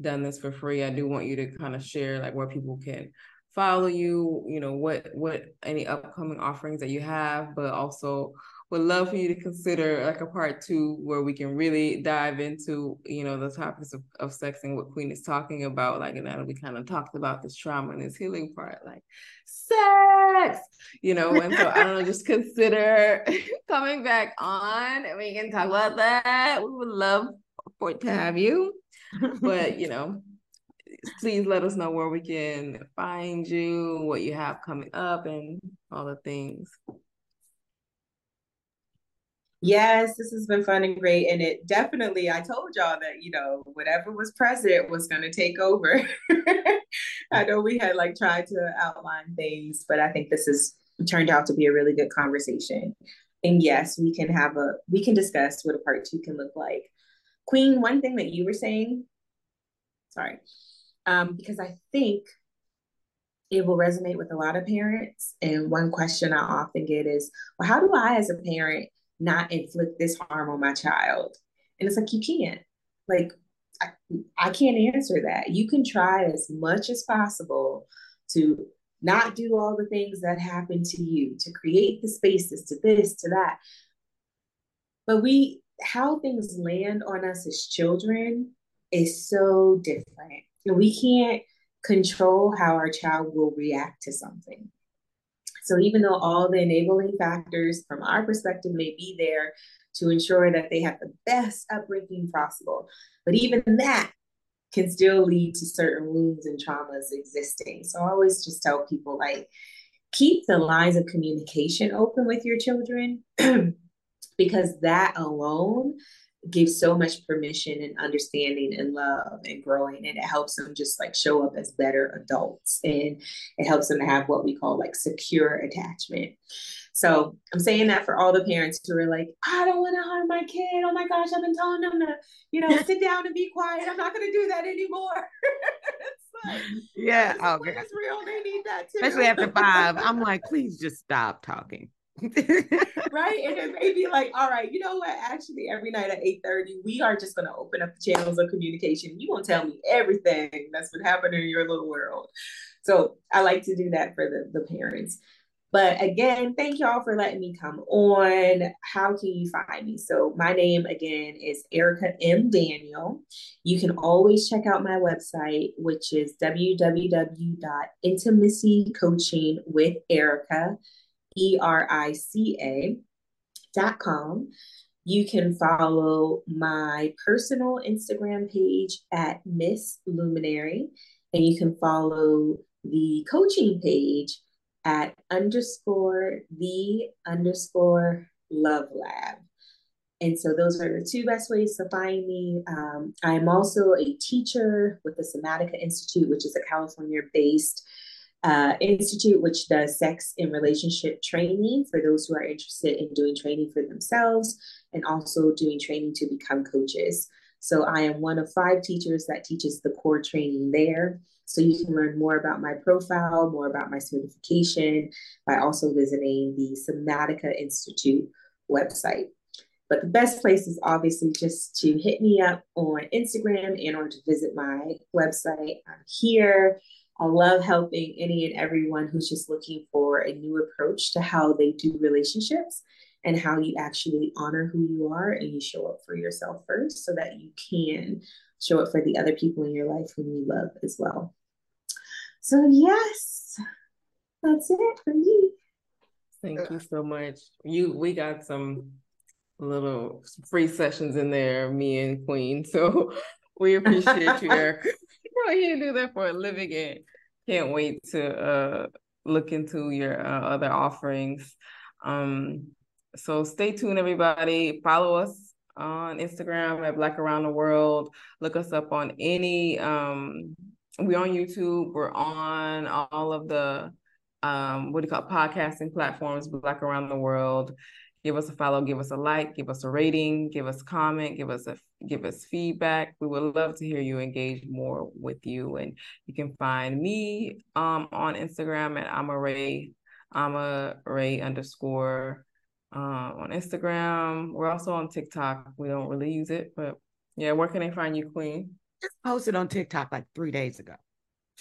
done this for free. I do want you to kind of share like where people can follow you, you know, what what any upcoming offerings that you have, but also would love for you to consider like a part two where we can really dive into you know the topics of, of sex and what queen is talking about like and that we kind of talked about this trauma and this healing part like sex you know? And so i don't know just consider coming back on and we can talk about that. We would love for to have you. But you know please let us know where we can find you what you have coming up and all the things Yes, this has been fun and great. And it definitely, I told y'all that, you know, whatever was present was going to take over. I know we had like tried to outline things, but I think this has turned out to be a really good conversation. And yes, we can have a, we can discuss what a part two can look like. Queen, one thing that you were saying, sorry, um, because I think it will resonate with a lot of parents. And one question I often get is, well, how do I, as a parent, not inflict this harm on my child? And it's like, you can't. Like, I, I can't answer that. You can try as much as possible to not do all the things that happen to you, to create the spaces, to this, to that. But we, how things land on us as children is so different. And we can't control how our child will react to something. So even though all the enabling factors from our perspective may be there to ensure that they have the best upbringing possible, but even that can still lead to certain wounds and traumas existing. So I always just tell people like keep the lines of communication open with your children because that alone gives so much permission and understanding and love and growing and it helps them just like show up as better adults and it helps them to have what we call like secure attachment. So i'm saying that for all the parents who are like i don't want to harm my kid. Oh my gosh i've been telling them to you know sit down and be quiet. I'm not going to do that anymore. Like, yeah oh, real. They need that too. Especially after five i'm like please just stop talking right? And it may be like, all right, you know what? Actually, every night at 8:30, we are just gonna open up the channels of communication. You won't tell me everything that's been happening in your little world. So I like to do that for the, the parents. But again, thank y'all for letting me come on. How can you find me? So my name again is Erica M. Daniel. You can always check out my website, which is www.intimacycoachingwitherica.com E R I C A dot com. You can follow my personal Instagram page at Miss Luminary, and you can follow the coaching page at underscore the underscore love lab. And so those are the two best ways to find me. Um, I'm also a teacher with the Somatica Institute, which is a California based uh, institute, which does sex and relationship training for those who are interested in doing training for themselves and also doing training to become coaches. So I am one of five teachers that teaches the core training there. So you can learn more about my profile, more about my certification by also visiting the Somatica Institute website. But the best place is obviously just to hit me up on Instagram and or to visit my website. I'm here. I love helping any and everyone who's just looking for a new approach to how they do relationships and how you actually honor who you are and you show up for yourself first so that you can show up for the other people in your life whom you love as well. So, yes, that's it for me. Thank you so much. You we got some little free sessions in there, me and Queen. So we appreciate you, Eric. you know, you do that for a living and can't wait to uh, look into your uh, other offerings. Um, so stay tuned, everybody. Follow us on Instagram at Black Around the World. Look us up on any. Um, we're on YouTube. We're on all of the um, what do you call it, podcasting platforms, Black Around the World. Give us a follow, give us a like, give us a rating, give us comment, give us a give us feedback. We would love to hear you engage more with you. And you can find me um on Instagram at I'm I'm a Ray underscore uh, on Instagram. We're also on TikTok. We don't really use it, but yeah, where can they find you, Queen? Just posted on TikTok like three days ago.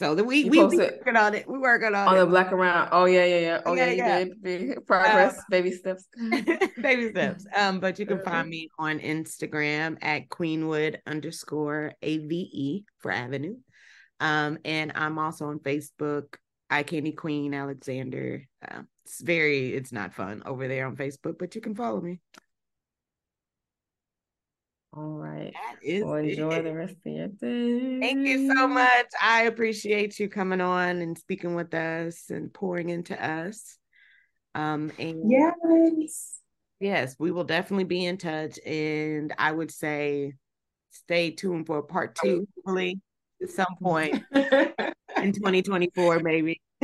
So the we we, we working on it. We working on, on it. the black around. Oh yeah, yeah, yeah. Oh yeah, yeah, yeah. did. Progress, um, baby steps. baby steps. Um, but you can find me on Instagram at Queenwood underscore AVE for Avenue. Um, and I'm also on Facebook, I Candy Queen Alexander. Uh, it's very, it's not fun over there on Facebook, but you can follow me. All right. Well, enjoy it. the rest of your day. Thank you so much. I appreciate you coming on and speaking with us and pouring into us. Um and yes. Yes, we will definitely be in touch. And I would say stay tuned for part two, hopefully, at some point in 2024, maybe.